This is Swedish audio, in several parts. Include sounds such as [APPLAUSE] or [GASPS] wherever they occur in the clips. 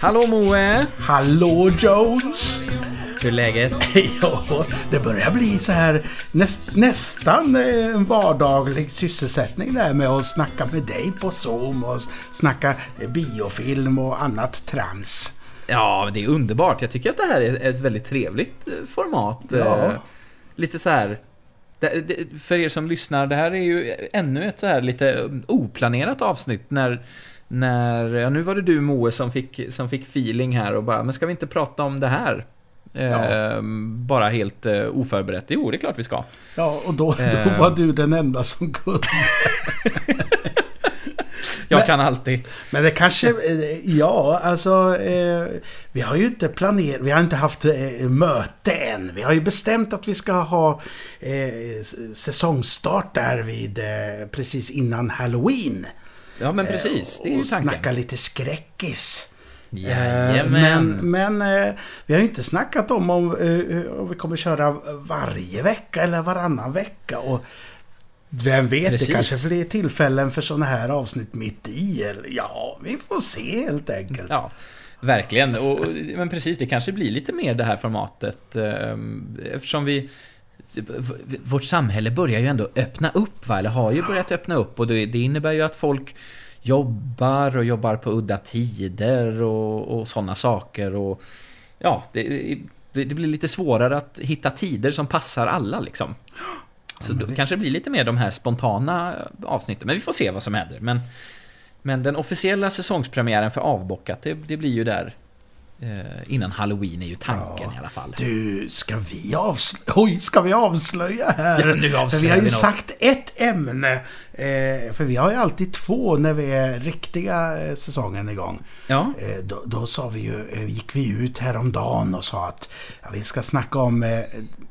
Hallå Moe! Hallå Jones! Hur är läget? [LAUGHS] ja, det börjar bli så här näst, nästan eh, en vardaglig sysselsättning där med att snacka med dig på Zoom och snacka biofilm och annat trams. Ja, det är underbart. Jag tycker att det här är ett väldigt trevligt eh, format. Ja. Eh, Lite så här... För er som lyssnar, det här är ju ännu ett så här lite oplanerat avsnitt när... När, ja nu var det du Moe som fick, som fick feeling här och bara, men ska vi inte prata om det här? Eh, bara helt eh, oförberett. Jo, det är klart vi ska. Ja, och då, då Eh. var du den enda som kunde. [LAUGHS] Jag Men- kan alltid. Men det kanske, eh, ja alltså, eh, vi har ju inte planerat, vi har inte haft eh, möte än. Vi har ju bestämt att vi ska ha eh, säsongstart där vid, eh, precis innan Halloween. Ja, men precis. Det är ju och snacka tanken. lite skräckis. Eh, Jajamän. Men, men eh, vi har ju inte snackat om om, eh, om vi kommer köra varje vecka eller varannan vecka. Och vem vet, Precis. det kanske blir tillfällen för sådana här avsnitt mitt i. Eller, ja, vi får se helt enkelt. Ja, verkligen. Och, men precis, det kanske blir lite mer det här formatet. eh, Eftersom vi... Vårt samhälle börjar ju ändå öppna upp, va? Eller har ju börjat öppna upp. Och det innebär ju att folk jobbar och jobbar på udda tider och, och sådana saker. Och ja, det, det, blir lite svårare att hitta tider som passar alla liksom. Så men då visst. kanske det blir lite mer de här spontana avsnitten. Men vi får se vad som händer. Men, men den officiella säsongspremiären för Avbockat, det, det blir ju där innan Halloween är ju tanken Ja. i alla fall. Du, ska vi avslöja? Oj, ska vi avslöja här? Ja, nu avslöjar för vi har ju vi sagt ett ämne. Eh, för vi har ju alltid två när vi är riktiga eh, säsongen igång. Ja, Eh, då, då sa vi ju, eh, gick vi ut häromdagen och sa att ja, vi ska snacka om eh,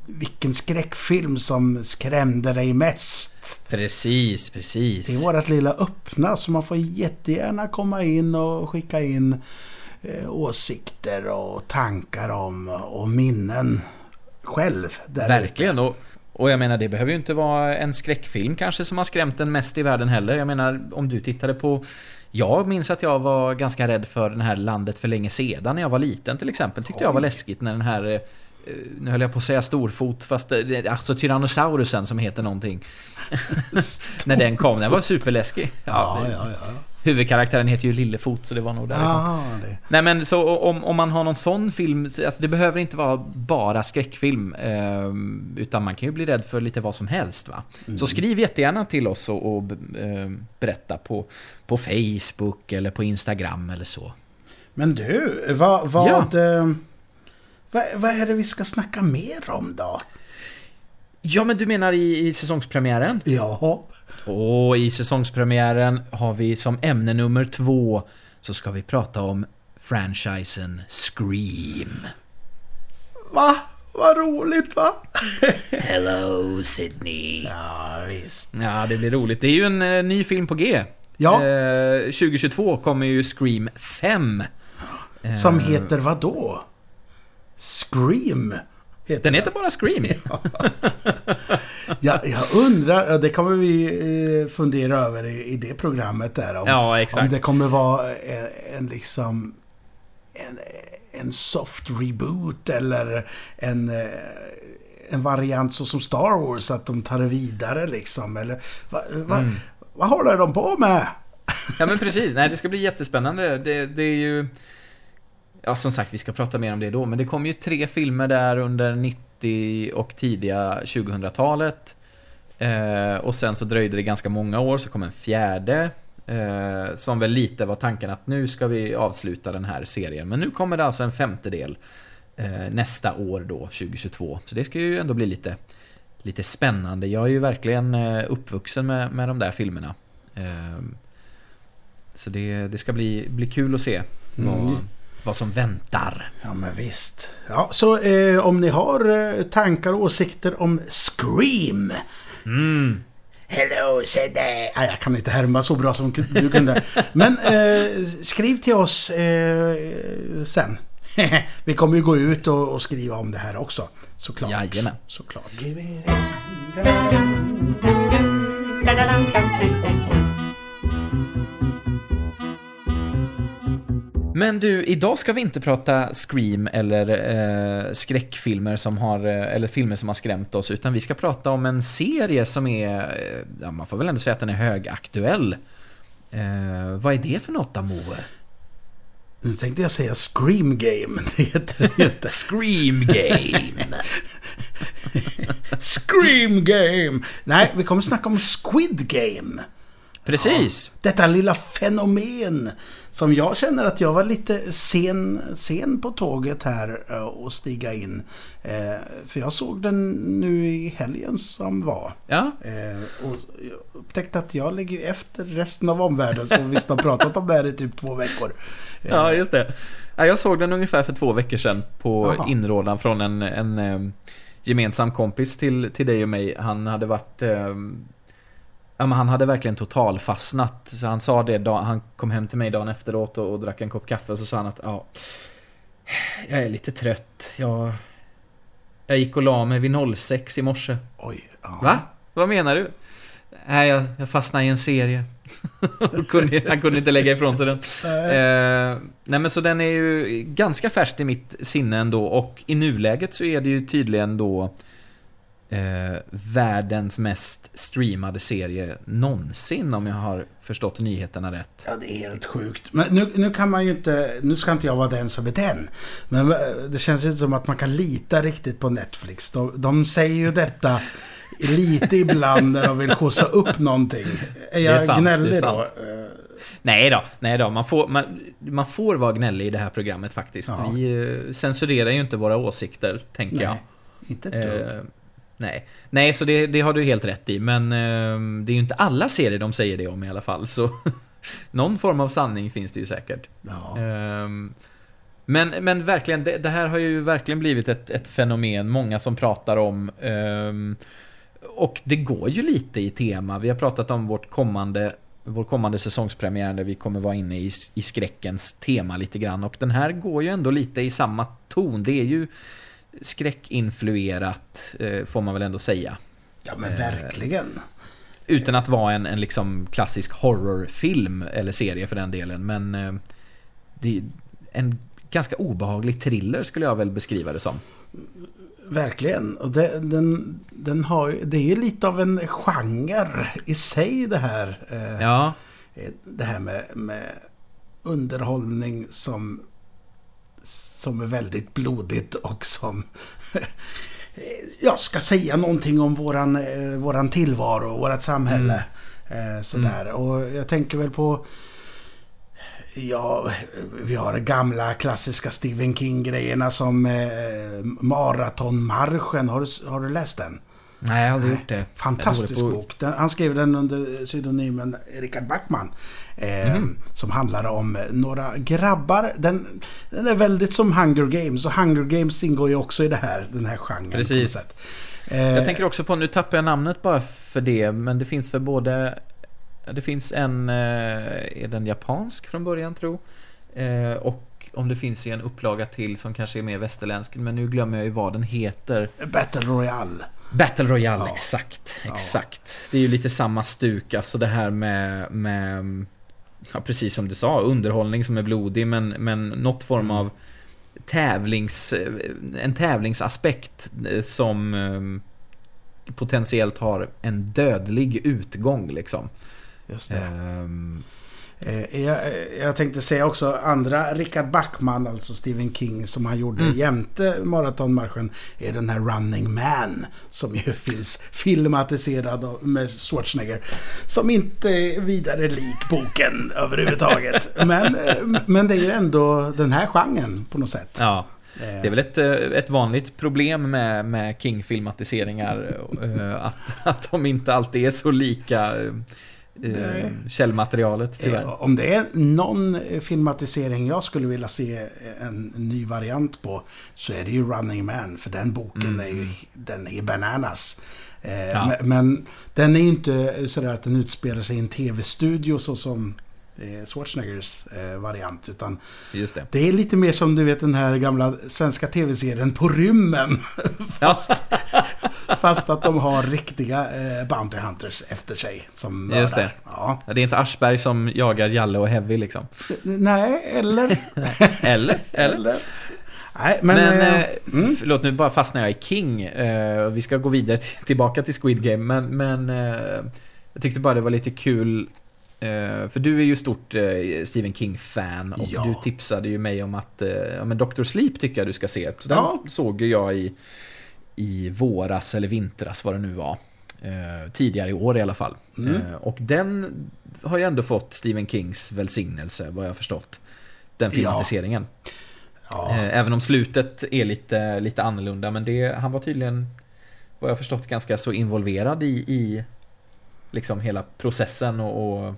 vilken skräckfilm som skrämde dig mest. precis, Det är precis. vårt lilla öppna så man får jättegärna komma in och skicka in eh, åsikter och tankar om och minnen själv. Verkligen. Och, och jag menar, det behöver ju inte vara en skräckfilm kanske som har skrämt den mest i världen heller. Jag menar, om du tittade på... Jag minns att jag var ganska rädd för den här Landet för länge sedan när jag var liten till exempel. Tyckte jag var Oj. läskigt när den här... eh, Nu höll jag på att säga storfot, fast det, alltså Tyrannosaurusen som heter någonting. [LAUGHS] när den kom, den var superläskig. Ja, ja, ja. Huvudkaraktären heter ju Lillefot, så det var nog därifrån. ja det. Nej men så om, om man har någon sån film, alltså det behöver inte vara bara skräckfilm. Eh, utan man kan ju bli rädd för lite vad som helst va. Så skriv jättegärna till oss och, och eh, berätta på, på Facebook eller på Instagram eller så. Men du, vad, vad, eh, vad, vad är det vi ska snacka mer om då? Ja men du menar i, i säsongspremiären? Ja, Och i säsongspremiären har vi som ämne nummer två så ska vi prata om franchisen Scream. va? Vad roligt va? [LAUGHS] Hello Sydney. Ja, visst. Ja, det blir roligt. Det är ju en eh, ny film på G. Ja. Eh, 2022 kommer ju Scream 5. Eh, Som heter vad då? Scream? Heter Den heter bara Scream. [LAUGHS] Ja, jag undrar, det kommer vi eh, fundera över i, det programmet där. Om, Ja, exakt. om det kommer vara en, en liksom... En, en soft reboot eller en, eh, en variant så som Star Wars, att de tar det vidare liksom. Eller va, va, Mm. vad håller de på med? Ja, men precis. Nej, det ska bli jättespännande. Det, det är ju... Ja, som sagt, vi ska prata mer om det då. Men det kom ju tre filmer där under 90 och tidiga 2000-talet. Eh, och sen så dröjde det ganska många år, så kom en fjärde. Eh, som väl lite var tanken att nu ska vi avsluta den här serien. Men nu kommer det alltså en femte del. Eh, nästa år då, 2022. Så det ska ju ändå bli lite, lite spännande. Jag är ju verkligen eh, uppvuxen med, med de där filmerna. Eh, så det, det ska bli, bli kul att se vad, Mm vad som väntar. Ja men visst. Ja, så eh, om ni har eh, tankar och åsikter om Scream Mm. Hello, say that. Ah, jag kan inte härma så bra som du kunde. Men eh, skriv till oss eh, sen. [LAUGHS] Vi kommer ju gå ut och, och, skriva om det här också. Såklart. Jajamän. Såklart. Men du, idag ska vi inte prata Scream eller eh, skräckfilmer som har, eh, eller filmer som har skrämt oss, utan vi ska prata om en serie som är, eh, ja, man får väl ändå säga att den är högaktuell. Eh, vad är det för något, Amoe? Nu tänkte jag säga Scream Game, det heter det inte. [LAUGHS] Scream Game! [LAUGHS] Scream Game! Nej, vi kommer snacka om Squid Game. Precis. Ja, detta lilla fenomen som jag känner att jag var lite sen, sen på tåget här eh, och stiga in. Eh, för jag såg den nu i helgen som var. Ja. Eh, och upptäckte att jag ligger efter resten av omvärlden som visst har pratat om det här i typ två veckor. [LAUGHS] Ja, just det. Jag såg den ungefär för två veckor sedan på Aha. inrådan från en, en gemensam kompis till, till dig och mig. Han hade varit Ja, men han hade verkligen totalfastnat. Så han sa det, han kom hem till mig dagen efteråt och, och drack en kopp kaffe och så sa han att ja, jag är lite trött. Jag, jag gick och la mig vid 06 i morse. Oj. Ja. Va? Vad menar du? Nej, jag, jag fastnade i en serie. [LAUGHS] han kunde inte lägga ifrån sig den. Eh, nej men så den är ju ganska färsk i mitt sinne ändå och i nuläget så är det ju tydligen då eh, världens mest streamade serie någonsin om jag har förstått nyheterna rätt. Ja, det är helt sjukt. Men nu, nu kan man ju inte, nu ska inte jag vara den som är den. Men det känns inte som att man kan lita riktigt på Netflix. De, de säger ju detta lite ibland när de vill skjutsa upp någonting. Är jag sant, gnällig då? Nej då, nej då. Man, får, man, man får vara gnällig i det här programmet faktiskt. Ja. Vi eh, censurerar ju inte våra åsikter, tänker nej, jag. Inte ett eh, Nej, Nej så det, det, har du helt rätt i. Men eh, det är ju inte alla serier de säger det om i alla fall. Så [LAUGHS] någon form av sanning finns det ju säkert. Ja. Eh, men, men verkligen, det, det, här har ju verkligen blivit ett, ett fenomen. Många som pratar om. Eh, och det går ju lite i tema. Vi har pratat om vårt kommande vår kommande säsongspremiär där vi kommer vara inne i, i skräckens tema lite grann. Och den här går ju ändå lite i samma ton. Det är ju skräckinfluerat, eh, får man väl ändå säga. Ja men verkligen. Utan att vara en, en liksom klassisk horrorfilm eller serie för den delen. Men eh, det är en ganska obehaglig thriller skulle jag väl beskriva det som. Verkligen. Och det, den, den har, det är ju lite av en genre i sig det här. Ja. Det här med, med underhållning som som är väldigt blodigt och som [LAUGHS] jag ska säga någonting om våran, eh, våran tillvaro, vårat samhälle. Mm. Eh, sådär. Mm. Och jag tänker väl på Ja, vi har gamla klassiska Stephen King-grejerna som eh, Maratonmarschen. Har du, har du läst den? Nej, jag har aldrig gjort det. Fantastisk bok. Den, han skrev den under pseudonymen Richard Backman. Eh, mm. Som handlar om några grabbar. Den, den, är väldigt som Hunger Games. Och Hunger Games ingår ju också i det här, den här genren. Precis. Eh, jag tänker också på, nu tappar jag namnet bara för det, men det finns för både... Det finns en... Eh, är den japansk från början, tro? Eh, och om det finns i en upplaga till som kanske är mer västerländsk, men nu glömmer jag ju vad den heter. Battle Royale. Battle Royale, ja. exakt. Exakt. Ja. Det är ju lite samma stuk, alltså det här med, med ja, precis som du sa, underhållning som är blodig, men, men något form mm. av tävlings, en tävlingsaspekt eh, som eh, potentiellt har en dödlig utgång liksom. Just det. Um, Eh, jag, jag, tänkte säga också andra Richard Backman, alltså Stephen King, som han gjorde mm. jämte maratonmarschen, är den här Running Man, som ju [LAUGHS] finns filmatiserad med Schwarzenegger. Som inte är vidare lik boken överhuvudtaget. [LAUGHS] men, eh, men det är ju ändå den här genren på något sätt. Ja. Det är väl ett, eh, ett vanligt problem med, med King-filmatiseringar, att, att de inte alltid är så lika eh, källmaterialet tyvärr. Eh, om det är någon filmatisering jag skulle vilja se en ny variant på så är det ju Running Man. För den boken mm. är ju den är bananas. Eh, Ja. men, men den är inte sådär att den utspelar sig i en tv-studio så som Schwarzeneggers eh, variant. Utan det. det är lite mer som du vet den här gamla svenska tv-serien På rymmen. [LAUGHS] Fast, Fast att de har riktiga eh, Bounty Hunters efter sig som mördar. Just det. Ja. det är inte Aschberg som jagar Jalle och Heavy liksom. Nej, [LAUGHS] eller? Eller? Eller? Nej, men... Men, eh, eh, f- förlåt, nu bara fastnar jag i King. Eh, vi ska gå vidare till, tillbaka till Squid Game, men, men eh, jag tyckte bara det var lite kul. Eh, för du är ju stort eh, Stephen King-fan och Ja. du tipsade ju mig om att eh, ja, men Dr. Sleep tycker jag du ska se. Så den Ja. såg ju jag i, i våras eller vintras, vad det nu var. Tidigare i år i alla fall. Mm. Och den har ju ändå fått Stephen Kings välsignelse, vad jag förstått. Den filmatiseringen. ja. Även om slutet är lite, lite annorlunda, men det, han var tydligen, vad jag förstått, ganska så involverad i, i liksom hela processen och, och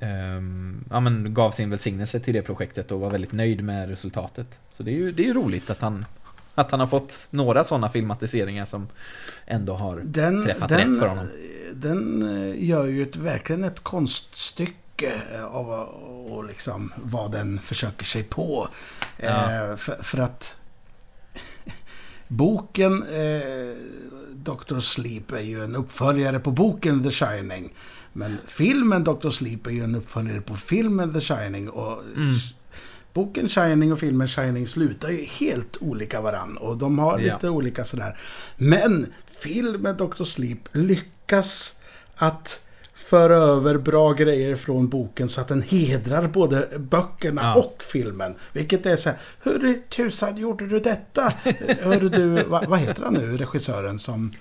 ehm, ja, men gav sin välsignelse till det projektet och var väldigt nöjd med resultatet. Så det är ju, det är ju roligt att han, att han har fått några sådana filmatiseringar som ändå har Den, träffat den, rätt för honom. Den eh, gör ju ett, verkligen ett konststycke av och liksom vad den försöker sig på. Ja. Eh, för, för att [LAUGHS] boken eh, Dr. Sleep är ju en uppföljare på boken The Shining. Men filmen Dr. Sleep är ju en uppföljare på filmen The Shining. Och Mm. Boken Shining och filmen Shining slutar ju helt olika varann och de har Ja. lite olika sådär. Men filmen Dr. Sleep lyckas att föra över bra grejer från boken så att den hedrar både böckerna Ja. och filmen. Vilket är så här, hur tusan gjorde du detta? [LAUGHS] Hör du, vad, vad heter han nu, regissören som...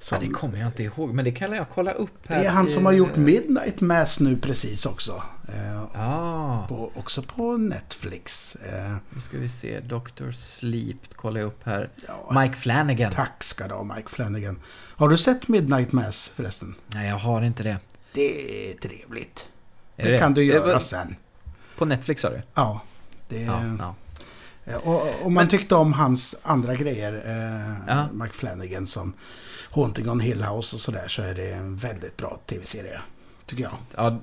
Ja, som det kommer jag inte ihåg, men det kan jag kolla upp här. det är han som har gjort Midnight Mass nu precis också. Eh, Ja, på, också på Netflix. Eh, nu ska vi se. Dr. Sleep, kollar jag upp här. ja, Mike Flanagan. Tack ska du ha, Mike Flanagan. Har du sett Midnight Mass förresten? Nej, jag har inte det. Det är trevligt. Är Det, kan du Det göra sen. På Netflix sa du? Ja. Det, Ja, ja. Eh, Och, och man Men- tyckte om hans andra grejer, eh, Ja. Mike Flanagan som Haunting on Hill House och sådär, så är det en väldigt bra tv-serie. Tycker jag. ja.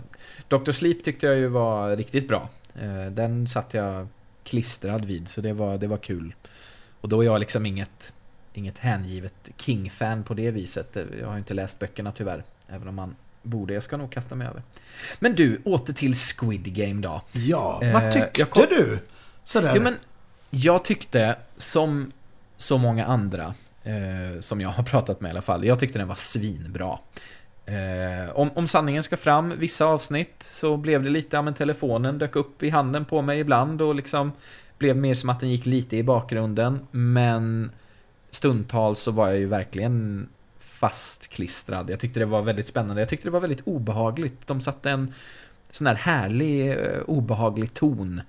Dr. Sleep tyckte jag ju var riktigt bra. Eh, Den satt jag klistrad vid, så det var, det var kul. Och då är jag liksom inget, inget hängivet King-fan på det viset. Jag har ju inte läst böckerna tyvärr, även om man borde. Jag ska nog kasta mig över. Men du, åter till Squid Game då. Ja, Eh, vad tyckte jag kom- du? Sådär. Jo, men jag tyckte, som så många andra eh, som jag har [LAUGHS] pratat med i alla fall, jag tyckte den var svinbra. Eh, om, om sanningen ska fram, vissa avsnitt, så blev det lite, ja men telefonen dök upp i handen på mig ibland och liksom blev mer som att den gick lite i bakgrunden, men stundtals så var jag ju verkligen fastklistrad. Jag tyckte det var väldigt spännande. Jag tyckte det var väldigt obehagligt. De satte en sån här härlig, eh, obehaglig ton eh,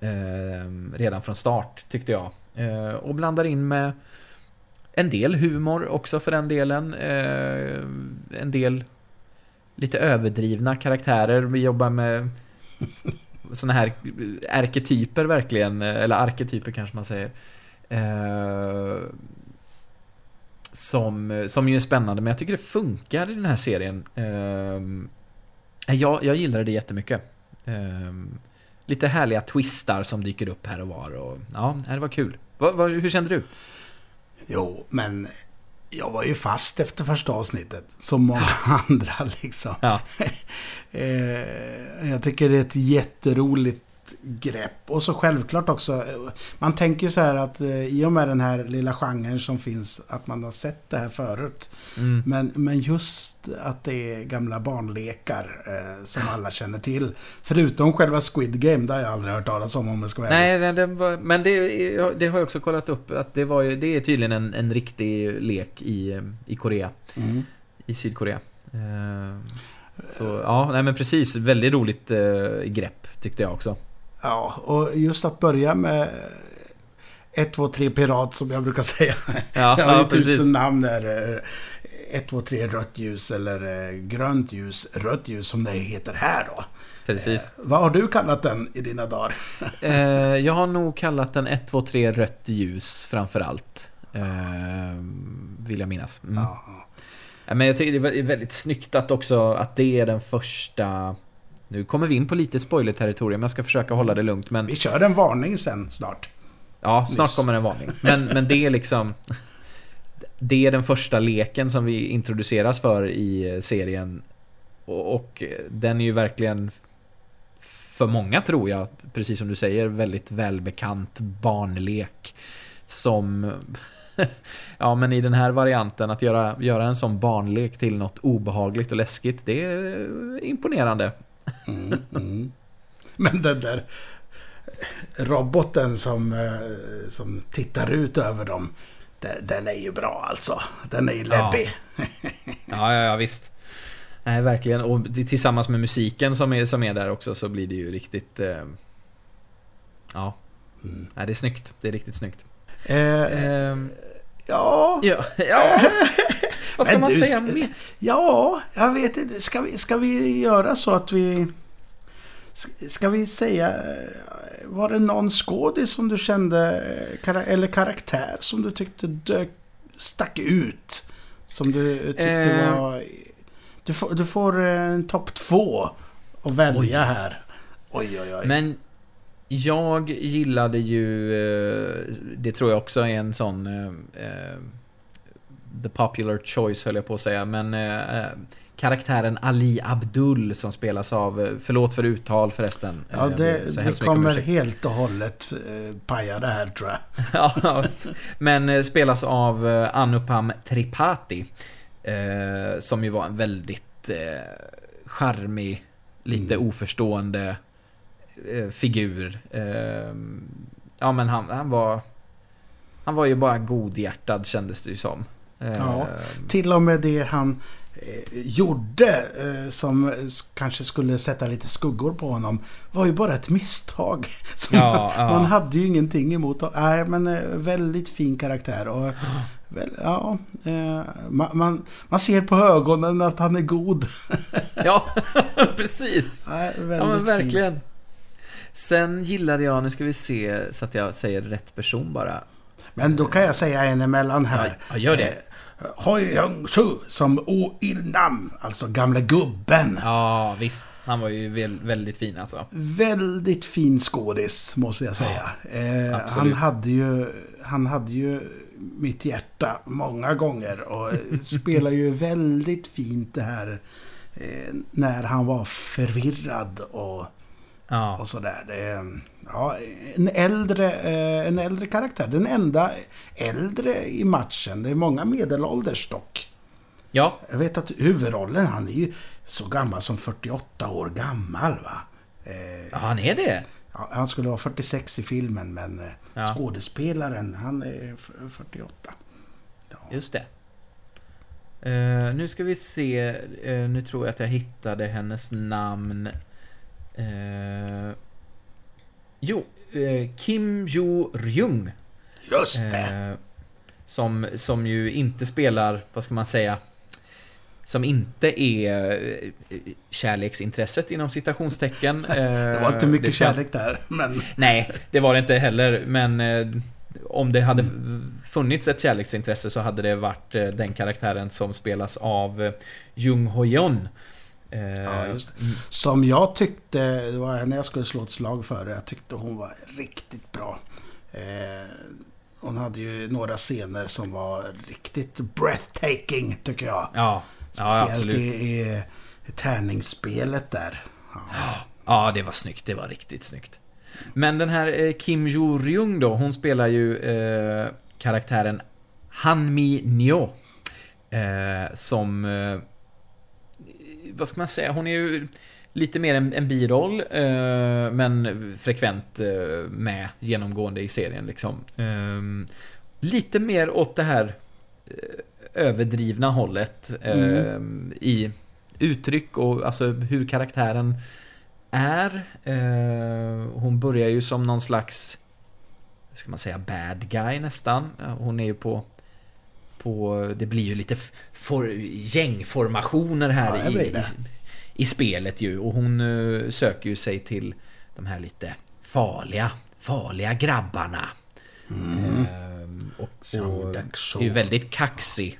Ehm, redan från start, tyckte jag. Eh, och blandar in med en del humor också för den delen. Eh, en del lite överdrivna karaktärer. Vi jobbar med såna här arketyper verkligen, eller arketyper kanske man säger. Eh, som, som ju är spännande, men jag tycker det funkar i den här serien. Eh, jag, jag gillar det jättemycket. Eh, lite härliga twistar som dyker upp här och var. Och, ja, det var kul. Va, va, hur kände du? Jo, men jag var ju fast efter första avsnittet. Som många [LAUGHS] andra liksom. Ja, [LAUGHS] Eh, jag tycker det är ett jätteroligt grepp. Och så självklart också, man tänker så här att eh, i och med den här lilla genren som finns, att man har sett det här förut. mm. Men, men just att det är gamla barnlekar eh, som alla känner till. Förutom själva Squid Game, har jag aldrig hört talas om om jag ska vara. Nej, nej, det var, men det, det har jag också kollat upp att det, var ju, det är tydligen en, en riktig lek i, i Korea. Mm. I Sydkorea. Eh, Så ja, nej men precis. Väldigt roligt eh, grepp tyckte jag också. Ja, och just att börja med 1, 2, 3 pirat som jag brukar säga. Ja, ja precis. tusen namn där. 1, 2, 3 rött ljus eller eh, grönt ljus, rött ljus som det heter här då. precis. Eh, vad har du kallat den i dina dagar? [LAUGHS] Eh, jag har nog kallat den 1, 2, 3 rött ljus framför allt. Eh, vill jag minnas. Mm. Ja, ja. Men jag tycker det är väldigt snyggt att också att det är den första... Nu kommer vi in på lite spoiler-territorium, jag ska försöka hålla det lugnt men... Vi kör en varning sen snart. Ja, snart Nyss. kommer en varning. Men, men det är liksom... [LAUGHS] Det är den första leken som vi introduceras för i eh, serien. Och, och eh, den är ju verkligen... För många tror jag, precis som du säger, väldigt välbekant barnlek. Som... [LAUGHS] Ja, men i den här varianten, att göra, göra en sån barnlek till något obehagligt och läskigt, det är imponerande. Mm, mm. Men den där roboten som, eh, som tittar ut över dem. Den, den är ju bra alltså. Den är ju läbbig. [LAUGHS] Ja, ja, ja visst. Nej, verkligen. Och tillsammans med musiken som är, som är där också så blir det ju riktigt... Eh, ja. Mm. Nej, det är snyggt. Det är riktigt snyggt. Eh, Ehm, ja, ja, [LAUGHS] ja. Vad ska Men man du, säga mer? ja, jag vet inte. Ska vi, ska vi göra så att vi... ska- vi säga... eh, Var det någon skådis som du kände, eh, eller karaktär som du tyckte dök, stack ut? Som du tyckte Eh. var... Du får, du får eh, en topp två att välja Oj. här. Oj, oj, oj. Men jag gillade ju... Det tror jag också är en sån... The popular choice höll jag på att säga, men karaktären Ali Abdul som spelas av... eh, Förlåt för uttal förresten. ja, Eh, det, så det kommer helt och hållet eh, paja det här tror jag. [LAUGHS] Ja, men spelas av Anupam Tripathi. Eh, som ju var en väldigt charmig, lite Mm. oförstående figur. Ja, men han, han var... Han var ju bara godhjärtad kändes det ju som. Ja. Till och med det han gjorde eh, som eh, kanske skulle sätta lite skuggor på honom var ju bara ett misstag. [LAUGHS] Så Ja, man, ja. man hade ju ingenting emot honom. Nej, men eh, väldigt fin karaktär. Och, väl, ja, eh, man, man, man ser på ögonen att han är god. [LAUGHS] Ja, [LAUGHS] precis. Nej, Ja men fin. verkligen. Sen gillade jag, nu ska vi se så att jag säger rätt person bara. Men då kan jag säga en emellan här. Ja, gör det. Hoi Young-Soo som O Il-Nam, alltså gamla gubben. Ja, visst. Han var ju väl, väldigt fin alltså. Väldigt fin skådis, måste jag säga. eh, han, hade ju, han hade ju mitt hjärta många gånger och [LAUGHS] spelar ju väldigt fint det här eh, när han var förvirrad och, Ja, och sådär. Det, ja, en, äldre, eh, en äldre karaktär. Den enda äldre i matchen. Det är många medelålders dock. ja, Jag vet att huvudrollen, han är ju så gammal som 48 år gammal va. Eh, ja han är det. Ja, han skulle vara 46 i filmen men eh, Ja. skådespelaren han är f- 48. Ja. Just det. Eh, nu ska vi se. eh, nu tror jag att jag hittade hennes namn. Eh, jo, eh, Kim Jo-Ryung. Just det! Eh, som, som ju inte spelar, vad ska man säga, som inte är eh, kärleksintresset inom citationstecken. [LAUGHS] det var inte mycket ska- kärlek där men Nej, det var det inte heller, men eh, om det hade funnits ett kärleksintresse så hade det varit eh, den karaktären som spelas av eh, Jung Ho-yeon. Eh, Ja, just som jag tyckte, det var henne jag skulle slå ett slag för. Jag tyckte hon var riktigt bra. Eh, hon hade ju några scener som var riktigt breathtaking tycker jag. Ja, ja Speciellt absolut. i, i, i tärningsspelet där. Ja. Ja, det var snyggt. Det var riktigt snyggt. Men den här eh, Kim Jo-Ryung då, hon spelar ju eh, karaktären Hanmi Nyo. Eh, som... Vad ska man säga? Hon är ju lite mer en, en biroll, eh, men frekvent eh, med genomgående i serien liksom. Eh, lite mer åt det här eh, överdrivna hållet eh, i uttryck och alltså hur karaktären är. Eh, hon börjar ju som någon slags, ska man säga, bad guy nästan. Hon är ju på, på det blir ju lite for, gängformationer här Ja, i, i, i spelet ju. Och hon eh, söker ju sig till de här lite farliga, farliga grabbarna. Mm. Ehm, och, Daxon. är ju väldigt kaxig.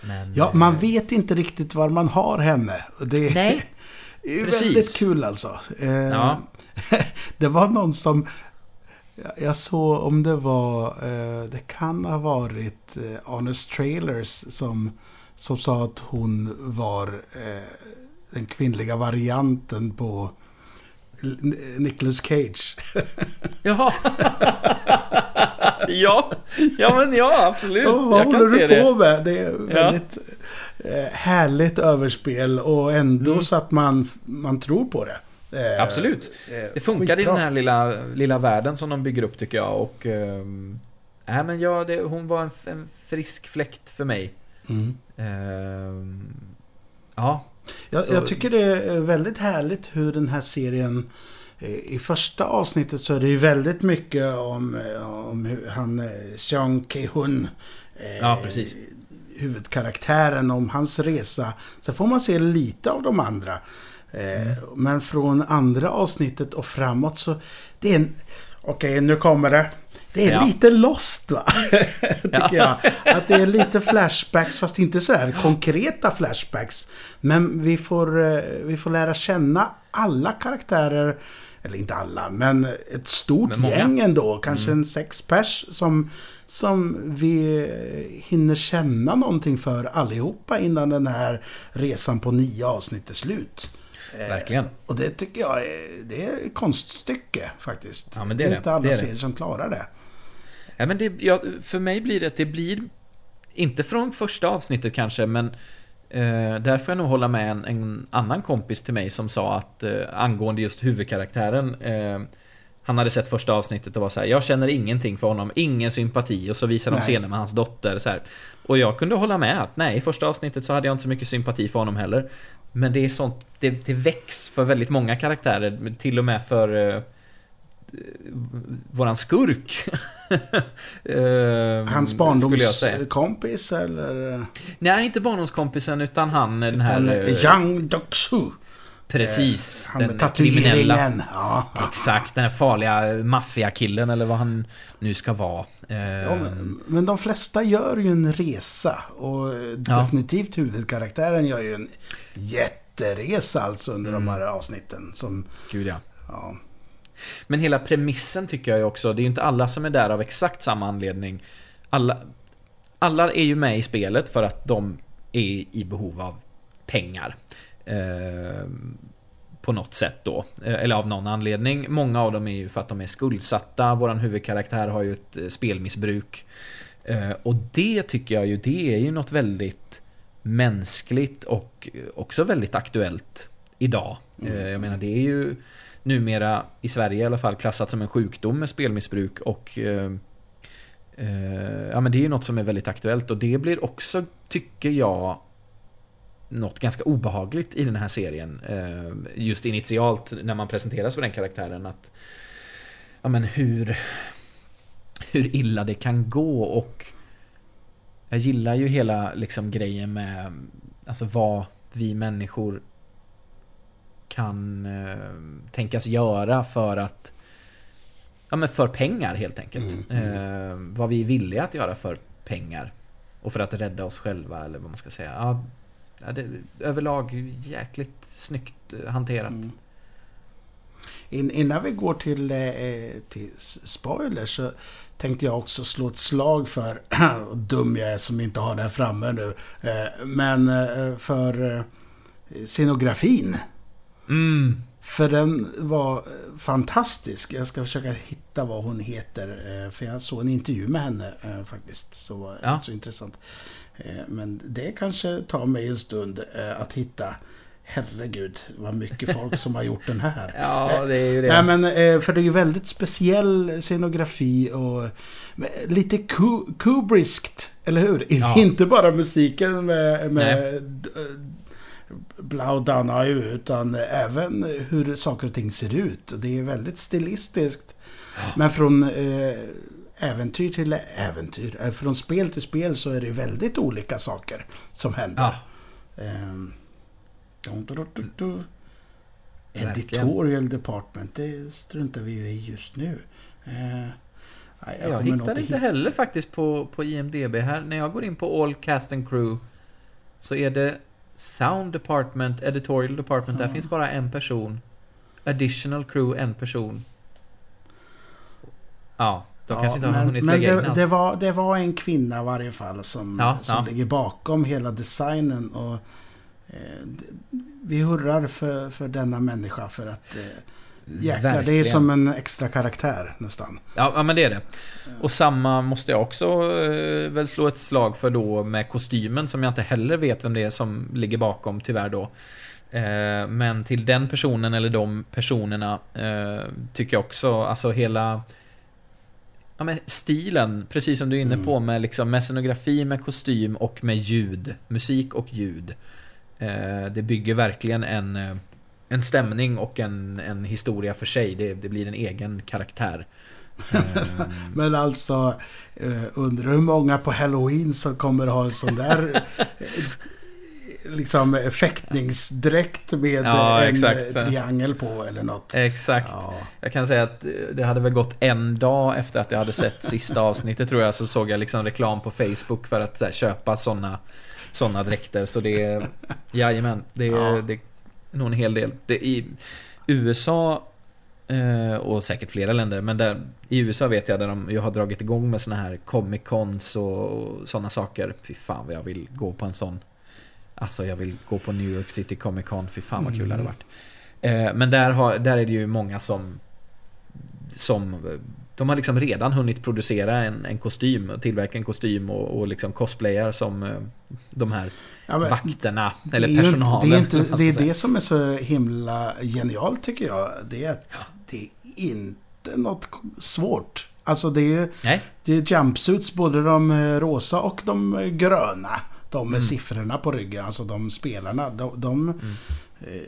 Men, Ja, man eh, vet inte riktigt var man har henne. Det Nej, [LAUGHS] är precis. väldigt kul alltså. Eh, Ja. [LAUGHS] det var någon som... jag- såg om det var... eh, Det kan ha varit eh, Honest Trailers som, som sa att hon var eh, den kvinnliga varianten på Nicolas Cage. [LAUGHS] Jaha. [LAUGHS] ja, ja men ja absolut. Ja, vad jag håller kan se du på det. med? Det är väldigt eh, härligt överspel och ändå Mm. så att man, man tror på det. Eh, Absolut. eh, Det funkar i den här lilla, lilla världen som de bygger upp tycker jag. Och, nej men ja, det, hon var en, en frisk fläkt för mig. Mm. Ehm, ja, Jag, jag tycker det är väldigt härligt hur den här serien eh, i första avsnittet så är det ju väldigt mycket om, eh, om hur han, eh, Sean Ki-Hun, eh, Ja, precis. huvudkaraktären, om hans resa. Så får man se lite av de andra. Eh, Men från andra avsnittet och framåt så, det är en, okej nu kommer det. Det är Ja. lite lost va? [LAUGHS] Tycker Ja. jag. Att det är lite flashbacks, fast inte så här konkreta flashbacks. Men vi får, eh, vi får lära känna alla karaktärer. Eller inte alla, men ett stort Men många. Mm. gäng ändå. Kanske en sex pers som, som vi eh, hinner känna någonting för allihopa innan den här resan på nio avsnitt är slut. Eh, verkligen. Och det tycker jag är, det är konststycke faktiskt. Ja, men det är det. inte alla Det är det. serier som klarar det. Ja, men det, ja, för mig blir det att det blir, inte från första avsnittet kanske, men eh, där får jag nog hålla med en, en annan kompis till mig som sa att eh, angående just huvudkaraktären, eh, han hade sett första avsnittet och var så här, jag känner ingenting för honom, ingen sympati och så visar de Nej. scener med hans dotter så här. Och jag kunde hålla med att nej, i första avsnittet så hade jag inte så mycket sympati för honom heller. Men det är sånt, det, det väcks för väldigt många karaktärer, till och med för eh, våran skurk. [LAUGHS] Ehm, Hans barndomskompis eller? Nej, inte barndomskompisen utan han den här... Utan eh, Yang Doksu. Precis. Han med tatueringen. Ja. Exakt, den här farliga maffiakillen eller vad han nu ska vara. Ehm, Ja, men, men de flesta gör ju en resa. Och Ja. definitivt huvudkaraktären gör ju en jätteresa alltså under Mm. de här avsnitten. Som, Gud ja. ja. Men hela premissen tycker jag också, det är ju inte alla som är där av exakt samma anledning. Alla, alla är ju med i spelet för att de är i behov av pengar. Eh, på något sätt då. Eh, Eller av någon anledning. Många av dem är ju för att de är skuldsatta. Våran huvudkaraktär har ju ett eh, spelmissbruk. Eh, och det tycker jag ju, det är ju något väldigt mänskligt och också väldigt aktuellt idag. Eh, Jag menar, det är ju numera i Sverige i alla fall klassat som en sjukdom med spelmissbruk och eh, eh, ja men det är ju något som är väldigt aktuellt och det blir också, tycker jag, något ganska obehagligt i den här serien. Eh, just initialt när man presenteras för den karaktären att ja men hur hur illa det kan gå och jag gillar ju hela liksom grejen med alltså vad vi människor kan eh, tänkas göra för att Ja men för pengar helt enkelt. Mm, Eh, vad vi är villiga att göra för pengar. Och för att rädda oss själva eller vad man ska säga. Ja, ja, det, överlag jäkligt snyggt eh, hanterat. Mm. In, innan vi går till, eh, till s- spoilers så tänkte jag också slå ett slag för, [CLEARS THROAT] dum jag är som inte har det här framme nu, eh, men eh, för eh, scenografin. Mm. För den var eh, fantastisk. Jag ska försöka hitta vad hon heter. eh, För jag såg en intervju med henne eh, faktiskt. Så var Ja. så intressant. Eh, Men det kanske tar mig en stund eh, att hitta. Herregud, vad mycket folk som har gjort den här. [LAUGHS] Ja, det är ju det. Nej men eh, för det är ju väldigt speciell scenografi och lite Ku- Kubrickskt, eller hur? Ja. [LAUGHS] Inte bara musiken med, med Blau Danai utan även hur saker och ting ser ut. Det är väldigt stilistiskt. Men från eh, äventyr till äventyr, eh, från spel till spel så är det väldigt olika saker som händer. Ja. Editorial department, det struntar vi ju i just nu. Eh, Jag, hittar inte heller faktiskt på, på IMDB här. När jag går in på All Cast and Crew så är det Sound Department, Editorial Department. Där Ja. finns bara en person. Additional Crew, en person. Ja, de Ja, kanske inte har men, hunnit men lägga in det, allt. det, var, det var en kvinna i varje fall som, Ja, som ligger bakom hela designen. Och, vi hurrar för, för denna människa för att... Eh, jäklar, det är som en extra karaktär nästan. Ja, ja, men det är det. Och samma måste jag också eh, väl slå ett slag för då med kostymen som jag inte heller vet vem det är som ligger bakom tyvärr då. Eh, men till den personen eller de personerna eh, tycker jag också, alltså hela Ja men stilen, precis som du är inne Mm. på med liksom med scenografi, med kostym och med ljud. Musik och ljud. Eh, det bygger verkligen en, eh, en stämning och en, en historia för sig. Det, det blir en egen karaktär. [LAUGHS] Eh, Men alltså, undrar hur många på Halloween som kommer ha en sån där [LAUGHS] liksom fäktningsdräkt med Ja, en exakt. triangel på eller något. Exakt. Ja. Jag kan säga att det hade väl gått en dag efter att jag hade sett sista avsnittet tror jag, så såg jag liksom reklam på Facebook för att här, köpa sådana såna dräkter. Så det är, jajamän, det är, Ja. det är nog en hel del. Det, I USA eh, och säkert flera länder, men där, i USA vet jag där de ju har dragit igång med såna här Comic Cons och, och sådana saker. Fy fan vad jag vill gå på en sån. Alltså jag vill gå på New York City Comic Con, fy fan vad kul det hade Mm. varit. Eh, men där, har, där är det ju många som som de har liksom redan hunnit producera en, en kostym, tillverka en kostym och, och liksom cosplayar som eh, de här Ja, vakterna, eller ju personalen. Det är, inte, det, är det som är så himla genialt tycker jag. Det är att det är inte något svårt. Alltså det är, Nej, det är jumpsuits, både de eh, rosa och de eh, gröna. De med Mm. siffrorna på ryggen, alltså de spelarna. De, de, Mm. eh,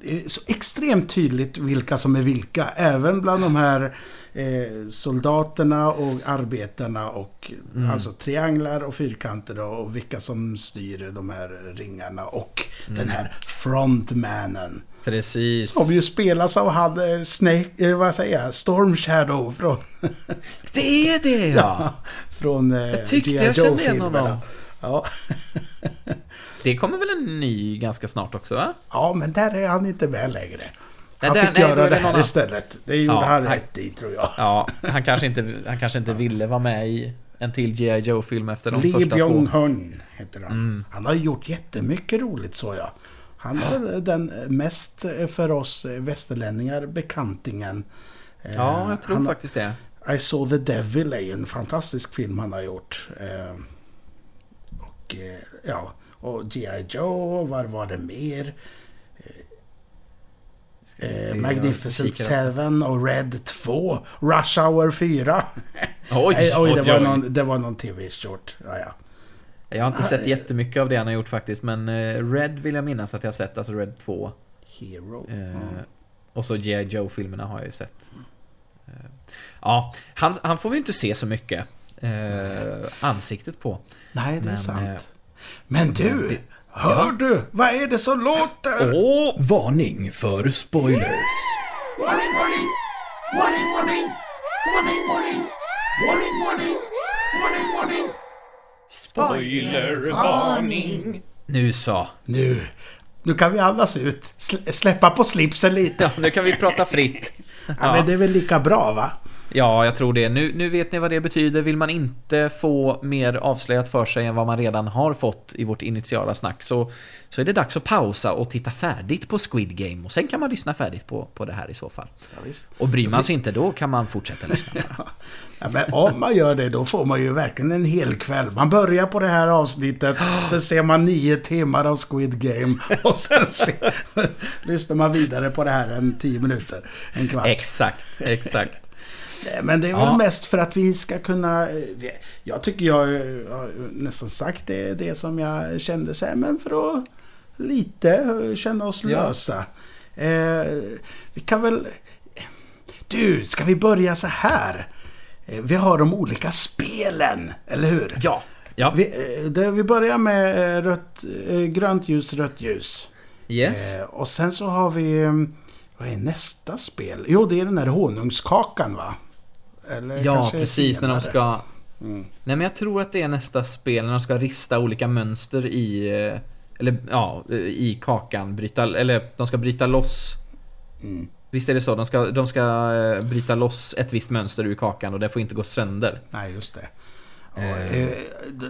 det är så extremt tydligt vilka som är vilka. Även bland de här eh, soldaterna och arbetarna och Mm. alltså trianglar och fyrkanter och, vilka som styr de här ringarna. Och den här frontmannen. precis. Som ju spelas av han, eh, Snake, eh, vad säger jag, Storm Shadow från, [LAUGHS] Det är det [LAUGHS] ja! från eh, Jag tyckte jag kände igen honom. Ja. [LAUGHS] Det kommer väl en ny ganska snart också va? ja, men där är han inte med längre. Nej, Han där- fick nej, göra det det här annan. istället. Det gjorde Ja, han nej. rätt i tror jag. Ja, han kanske inte, han kanske inte ville vara med i en till G.I. Joe-film efter de Lee första två. Byung-hun heter han. Mm. Han har gjort jättemycket roligt så jag. Han är den mest eh, för oss eh, västerlänningar bekantingen. Eh, Ja, jag tror han, faktiskt det. I saw the devil är ju en fantastisk film han har gjort. Och ja, och G.I. Joe, vad var det mer? Eh, Magnificent jag kikar också. 7 och Red 2. Rush Hour 4. [LAUGHS] Oj, Nej, oj, det, oj, var oj. någon, det var någon TV-short. Ja, ja. Jag har inte sett jättemycket av det han har gjort faktiskt, men eh, Red vill jag minnas att jag har sett, alltså Red 2. Hero. Eh, Mm. Och så G.I. Joe-filmerna har jag ju sett. Eh, ja, han, han får vi inte se så mycket eh, ansiktet på. Nej, det är men, eh, sant. Men du! Hör du? Vad är det som låter? Åh! Varning för spoilers. Warning, warning! Warning, warning! Warning, warning! Warning, warning! Warning, warning! Spoilervarning. Nu så. Nu. Nu kan vi andas ut. Sl- släppa på slipsen lite. Ja, nu kan vi prata fritt. Ja, men det är väl lika bra va? Ja, jag tror det. Nu, nu vet ni vad det betyder. Vill man inte få mer avslöjat för sig än vad man redan har fått i vårt initiala snack så, så är det dags att pausa och titta färdigt på Squid Game. Och sen kan man lyssna färdigt på, på det här i så fall. Ja. Och bryr man sig inte då kan man fortsätta lyssna. [LAUGHS] Ja, men om man gör det då får man ju verkligen en hel kväll. Man börjar på det här avsnittet, [GASPS] sen ser man nio timmar av Squid Game och sen [LAUGHS] se, [LAUGHS] lyssnar man vidare på det här en tio minuter, en kvart. Exakt, exakt. Men det är väl Ja. mest för att vi ska kunna... eh, Jag tycker jag eh, har nästan sagt det, det som jag kände så här, men för att lite eh, känna oss Ja. lösa. Eh, vi kan väl... Du, ska vi börja så här? Vi har de olika spelen, eller hur? Ja, ja. Vi, det, vi börjar med rött, grönt ljus, rött ljus. Yes. Eh, och sen så har vi... eh, Vad är nästa spel? Jo, det är den här honungskakan va? Eller Ja, precis när de senare. ska... Mm. Nej men jag tror att det är nästa spel när de ska rista olika mönster i... eh, Eller ja, i kakan. Bryta, eller de ska bryta loss. Mm. Visst är det så? De ska, de ska eh, bryta loss ett visst mönster ur kakan och det får inte gå sönder. Nej, just det. Och, Eh. eh,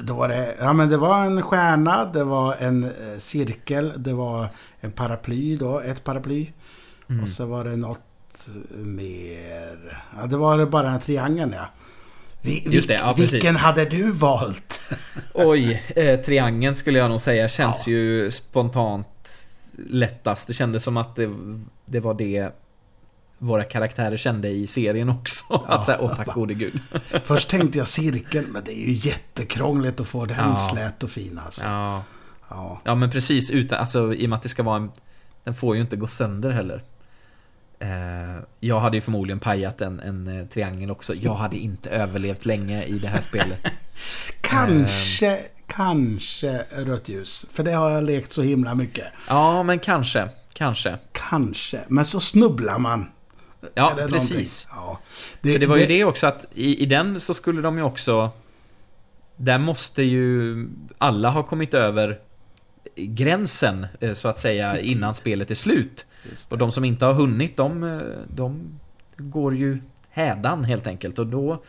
då var det, ja, men det var en stjärna, det var en eh, cirkel, det var en paraply då, ett paraply. Mm. Och så var det något mer. Ja, det var bara en triangeln ja. Vi, Just det, ja, precis. vilken hade du valt? [LAUGHS] Oj, eh, triangeln skulle jag nog säga känns Ja. ju spontant lättast. Det kändes som att det, det var det våra karaktärer kände i serien också. [LAUGHS] Att säga, åh tack gode gud. [LAUGHS] Först tänkte jag cirkeln, men det är ju jättekrångligt att få den Ja. slät och fin alltså. Ja. Ja. ja, men precis utan, alltså i och med att det ska vara en... Den får ju inte gå sönder heller. Eh, jag hade ju förmodligen pajat en, en eh, triangel också. Jag hade inte överlevt länge i det här spelet. [LAUGHS] Kanske, kanske rött ljus. För det har jag lekt så himla mycket. Ja, men kanske. Kanske. Kanske. Men så snubblar man. Ja, det precis. Ja. För det var ju det också att i, i den så skulle de ju också... Där måste ju alla ha kommit över gränsen, eh, så att säga, innan spelet är slut. Och de som inte har hunnit, de, de går ju hädan helt enkelt. Och då,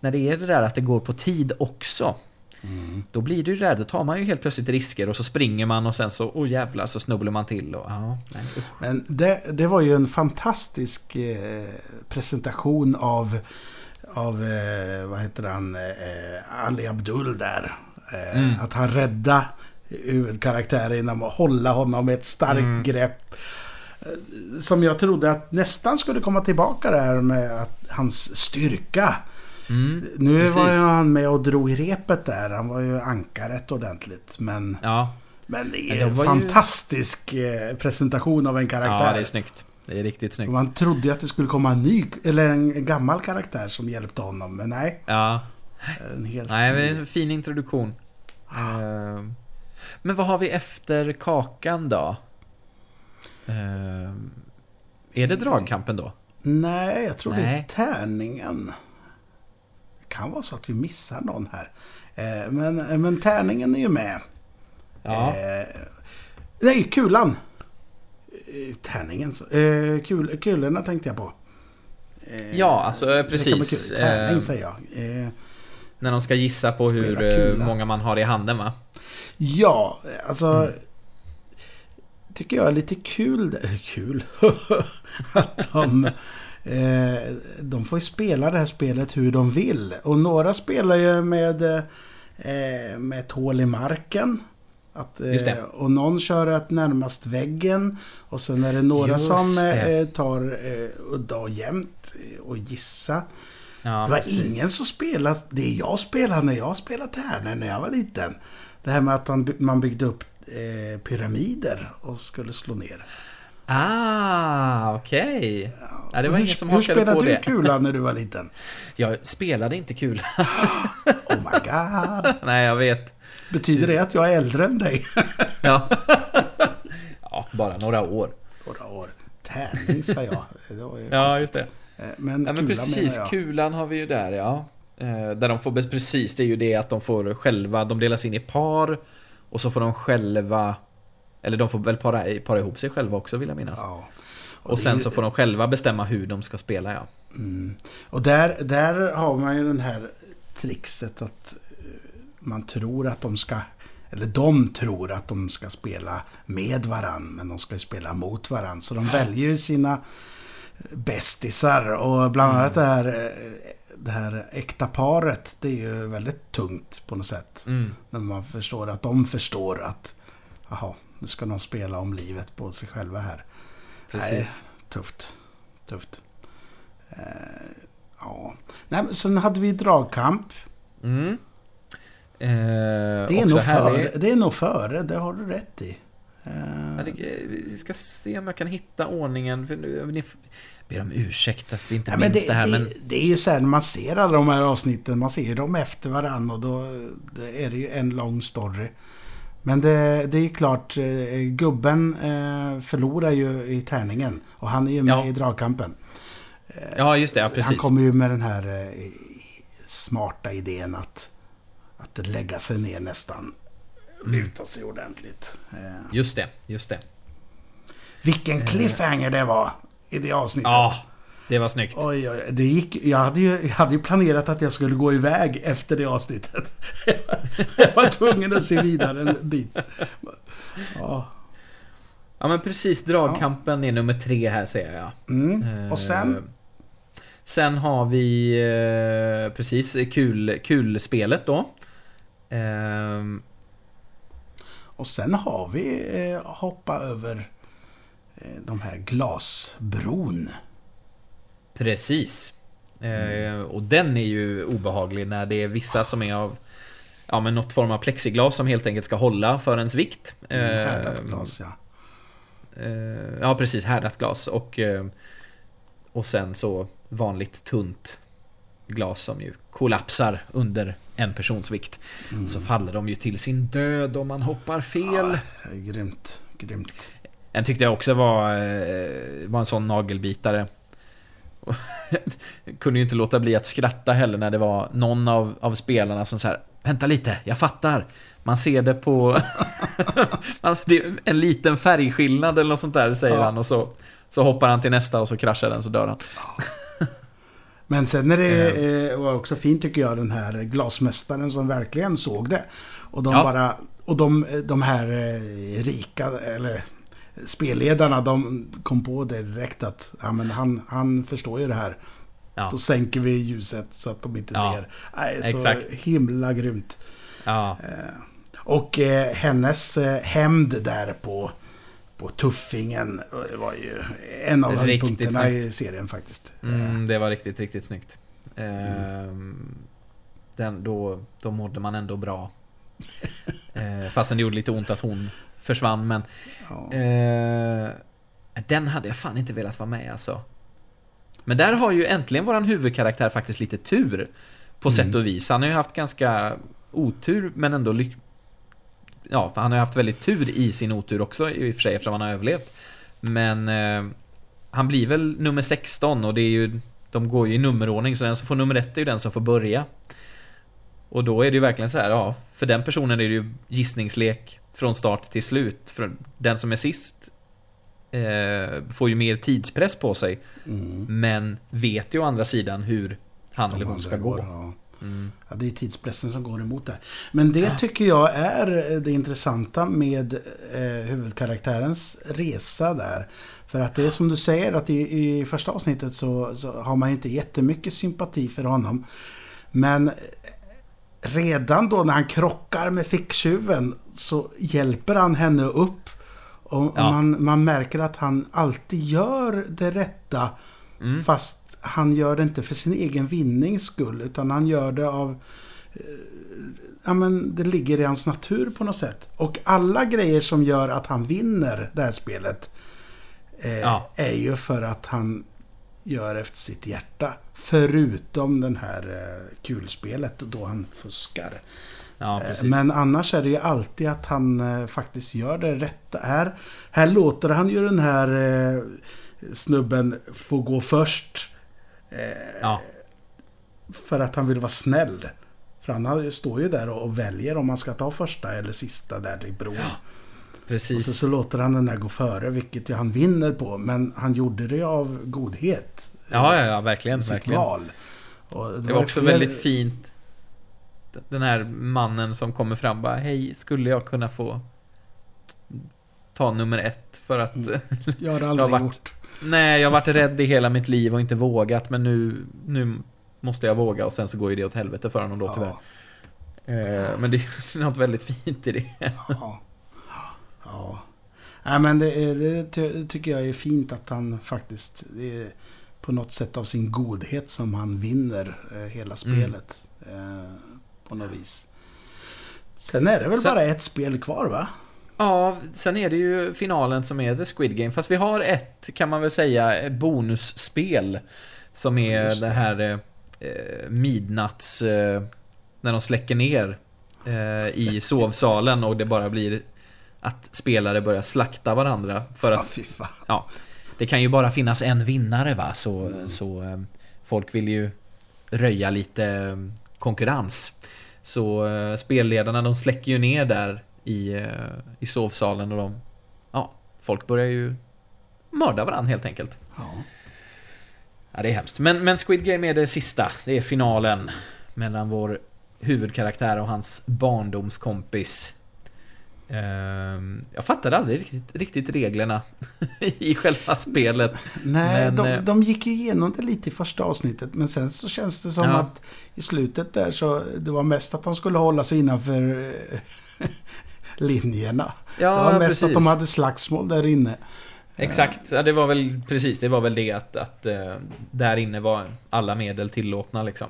när det är det där att det går på tid också, Mm. då blir det ju där, då tar man ju helt plötsligt risker och så springer man och sen så, oh jävlar, så snubblar man till och ja, nej. Men det, det var ju en fantastisk eh, presentation av, av eh, vad heter han, eh, Ali Abdul där. Eh, Mm. Att han rädda huvudkaraktären genom att hålla honom med ett starkt Mm. grepp. Som jag trodde att nästan skulle komma tillbaka där med att hans styrka. Mm, Nu Precis. var ju han med och drog i repet där. Han var ju ankaret ordentligt. Men, ja, men det är de en var ju- fantastisk eh, presentation av en karaktär. ja, det är snyggt. Det är riktigt snyggt. Man trodde ju att det skulle komma en ny, eller en gammal karaktär som hjälpte honom. Men nej, Ja, en helt nej, men det en fin introduktion. Ehm, Men vad har vi efter kakan då? Ehm, Är det dragkampen då? Nej, jag tror det är Nej. tärningen. Det kan vara så att vi missar någon här. Eh, men, men tärningen är ju med. Ja. Eh, nej, kulan. Eh, tärningen. Eh, kul, kulorna tänkte jag på. Eh, Ja, alltså precis. Tärning Eh, säger jag. Eh, När de ska gissa på hur eh, kula. många man har i handen va? Ja, alltså... Mm. Tycker jag är lite kul. Eller [LAUGHS] kul. [LAUGHS] att de... Eh, de får ju spela det här spelet hur de vill. Och några spelar ju med, eh, med ett hål i marken. Att, eh, och någon kör att närmast väggen. Och sen är det några Just som det. tar udda och jämnt och gissa. Ja, Det var precis. ingen som spelade det jag spelade när jag spelade tärnor när jag var liten. Det här med att man byggde upp eh, pyramider och skulle slå ner. Ah, okej. Ja, det var hur, ingen som hur hakade spelade på du det. kula när du var liten? [LAUGHS] Jag spelade inte kul. [GASPS] Oh my god. [LAUGHS] Nej, jag vet. Betyder det att jag är äldre än dig? [LAUGHS] Ja. ja, bara några år. Några år. Tärning sa jag. Ja, just det. Eh, Men, Ja, men kula precis. Kulan har vi ju där, ja. Eh, Där de får, precis, det är ju det att de får själva, de delas in i par. Och så får de själva, eller de får väl para, para ihop sig själva också vill jag minnas. Ja. och sen så får de själva bestämma hur de ska spela, ja. Mm. Och där, där har man ju den här trixet att eh, man tror att de ska, eller de tror att de ska spela med varann, men de ska ju spela mot varann. Så de väljer ju sina bästisar och bland annat det här, eh, det här äkta paret, det är ju väldigt tungt på något sätt. Mm. När man förstår att de förstår att, jaha, nu ska de spela om livet på sig själva här. Precis. Nej, tufft. Tufft. Eh, ja. Nej, men sen hade vi dragkamp. Mm. Eh, Det är, nog före, det är nog före, det har du rätt i. Eh, det- Vi ska se om jag kan hitta ordningen. För nu, ni ber om ursäkt att vi inte ja, minns det, det, här, det, men... det är ju så här när man ser alla de här avsnitten, man ser dem efter varandra och då är det ju en lång story. Men det, det är ju klart, eh, gubben eh, förlorar ju i tärningen och han är ju med Ja. i dragkampen. Ja, just det. Ja, Han precis. kommer ju med den här eh, smarta idén att, att lägga sig ner nästan. Mm. Luta sig ordentligt. Just det, just det. vilken cliffhanger det var i det avsnittet. Ja, det var snyggt. Oj, oj, det gick, jag, hade ju, jag hade ju planerat att jag skulle gå iväg efter det avsnittet. [LAUGHS] jag var tvungen att se vidare en bit. Ja. Ja, men precis. Dragkampen är nummer tre här, ser jag. Mm. Och sen? Eh, Sen har vi eh, precis kul, kul spelet då. Ehm, Och sen har vi eh, hoppa över eh, de här glasbron. Precis. Eh, och den är ju obehaglig när det är vissa som är av Ja men något form av plexiglas som helt enkelt ska hålla för ens vikt. Eh, Härdat glas, ja. eh, ja precis, härdat glas och eh, Och sen så vanligt tunt Glas som ju kollapsar under en persons vikt. Så faller de ju till sin död om man hoppar fel. Ja, grymt, grymt. En tyckte jag också var, eh, var en sån nagelbitare. [LAUGHS] Kunde ju inte låta bli att skratta heller när det var någon av, av spelarna som så här Vänta lite, jag fattar. Man ser det på... [LAUGHS] det är en liten färgskillnad eller något sånt där, säger Ja. han. Och så, så hoppar han till nästa och så kraschar den så dör han. [LAUGHS] Men sen är det eh, var också fint tycker jag den här glasmästaren som verkligen såg det. Och de Ja. bara... Och de, de här eh, rika, eller spelledarna, de kom på det direkt att ja, men han, han förstår ju det här. Ja, Då sänker vi ljuset så att de inte Ja, ser. Nej, så exakt. himla grymt. ja, Och eh, hennes eh, hämnd där på, på tuffingen eh, var ju en av Riktigt höjdpunkterna i serien faktiskt. mm, det var riktigt, riktigt snyggt. Ehm, den, då, då mådde man ändå bra. [LAUGHS] Eh, fastän det gjorde lite ont att hon försvann, men Ja. Eh, den hade jag fan inte velat vara med alltså. Men där har ju äntligen våran huvudkaraktär faktiskt lite tur. På sätt och vis. Han har ju haft ganska otur, men ändå lyck... Ja, han har ju haft väldigt tur i sin otur också i och för sig, eftersom han har överlevt. Men eh, han blir väl nummer 16 och det är ju... De går ju i nummerordning, så den som får nummer ett är ju den som får börja. Och då är det ju verkligen så här, ja, för den personen är det ju gissningslek från start till slut. För den som är sist eh, får ju mer tidspress på sig, Mm. men vet ju å andra sidan hur han eller hon ska gå. går, ja. Mm. Ja, det är tidspressen som går emot det. Men det tycker jag är det intressanta med eh, huvudkaraktärens resa där. För att det är som du säger att i, i första avsnittet så, så har man ju inte jättemycket sympati för honom. Men eh, redan då när han krockar med ficktjuven så hjälper han henne upp. Och, Ja. man, man märker att han alltid gör det rätta. Mm. Fast han gör det inte för sin egen vinnings skull. Utan han gör det av... eh, Ja men det ligger i hans natur på något sätt. Och alla grejer som gör att han vinner det här spelet. Eh, Ja. Är ju för att han gör efter sitt hjärta. Förutom den här eh, kulspelet då han fuskar. Ja, Eh. Men annars är det ju alltid att han eh, faktiskt gör det rätta. Här, här låter han ju den här snubben få gå först. Ja, För att han vill vara snäll. För han står ju där och, väljer om han ska ta första eller sista där till bron. Och precis. så, så låter han den där gå före, vilket ju han vinner på. Men han gjorde det av godhet. Ja, ja, ja, verkligen. I sitt verkligen. val. Och Det var också fler- väldigt fint. Den här mannen som kommer fram bara Hej, skulle jag kunna få ta nummer ett för att [LAUGHS] Jag har Jag har aldrig varit- gjort. Nej, jag har varit rädd i hela mitt liv och inte vågat men nu, nu måste jag våga och sen så går ju det åt helvete för honom då tyvärr. Eh, Men det är [LAUGHS] något väldigt fint i det. Ja. Ja. Nej, men det, är, det ty- tycker jag är fint att han faktiskt... Det är på något sätt av sin godhet som han vinner eh, hela spelet. Eh, på något vis. Sen är det väl Sen- bara ett spel kvar va? Ja, sen är det ju finalen som är The Squid Game. Fast vi har ett, kan man väl säga, bonusspel. Som är Just det. det. här eh, eh, midnatts... Eh, när de släcker ner eh, i sovsalen och det bara blir att spelare börjar slakta varandra. För Ja, att fan. Ja. det kan ju bara finnas en vinnare va, så, så eh, folk vill ju röja lite eh, konkurrens. Så eh, spelledarna de släcker ju ner där i, i sovsalen och de, ja, folk börjar ju mörda varandra helt enkelt. Ja. Ja, det är hemskt. Men, men Squid Game är det sista. Det är finalen mellan vår huvudkaraktär och hans barndomskompis. Ehm, Jag fattade aldrig riktigt, riktigt reglerna [LAUGHS] i själva spelet. Nej, Men, de, eh, de gick ju igenom det lite i första avsnittet, men sen så känns det som Ja. att i slutet där så det var mest att de skulle hålla sig innanför eh, [LAUGHS] linjerna. Ja, det var mest precis. att de hade slagsmål där inne. Exakt, ja, det var väl precis, det var väl det att, att eh, där inne var alla medel tillåtna liksom.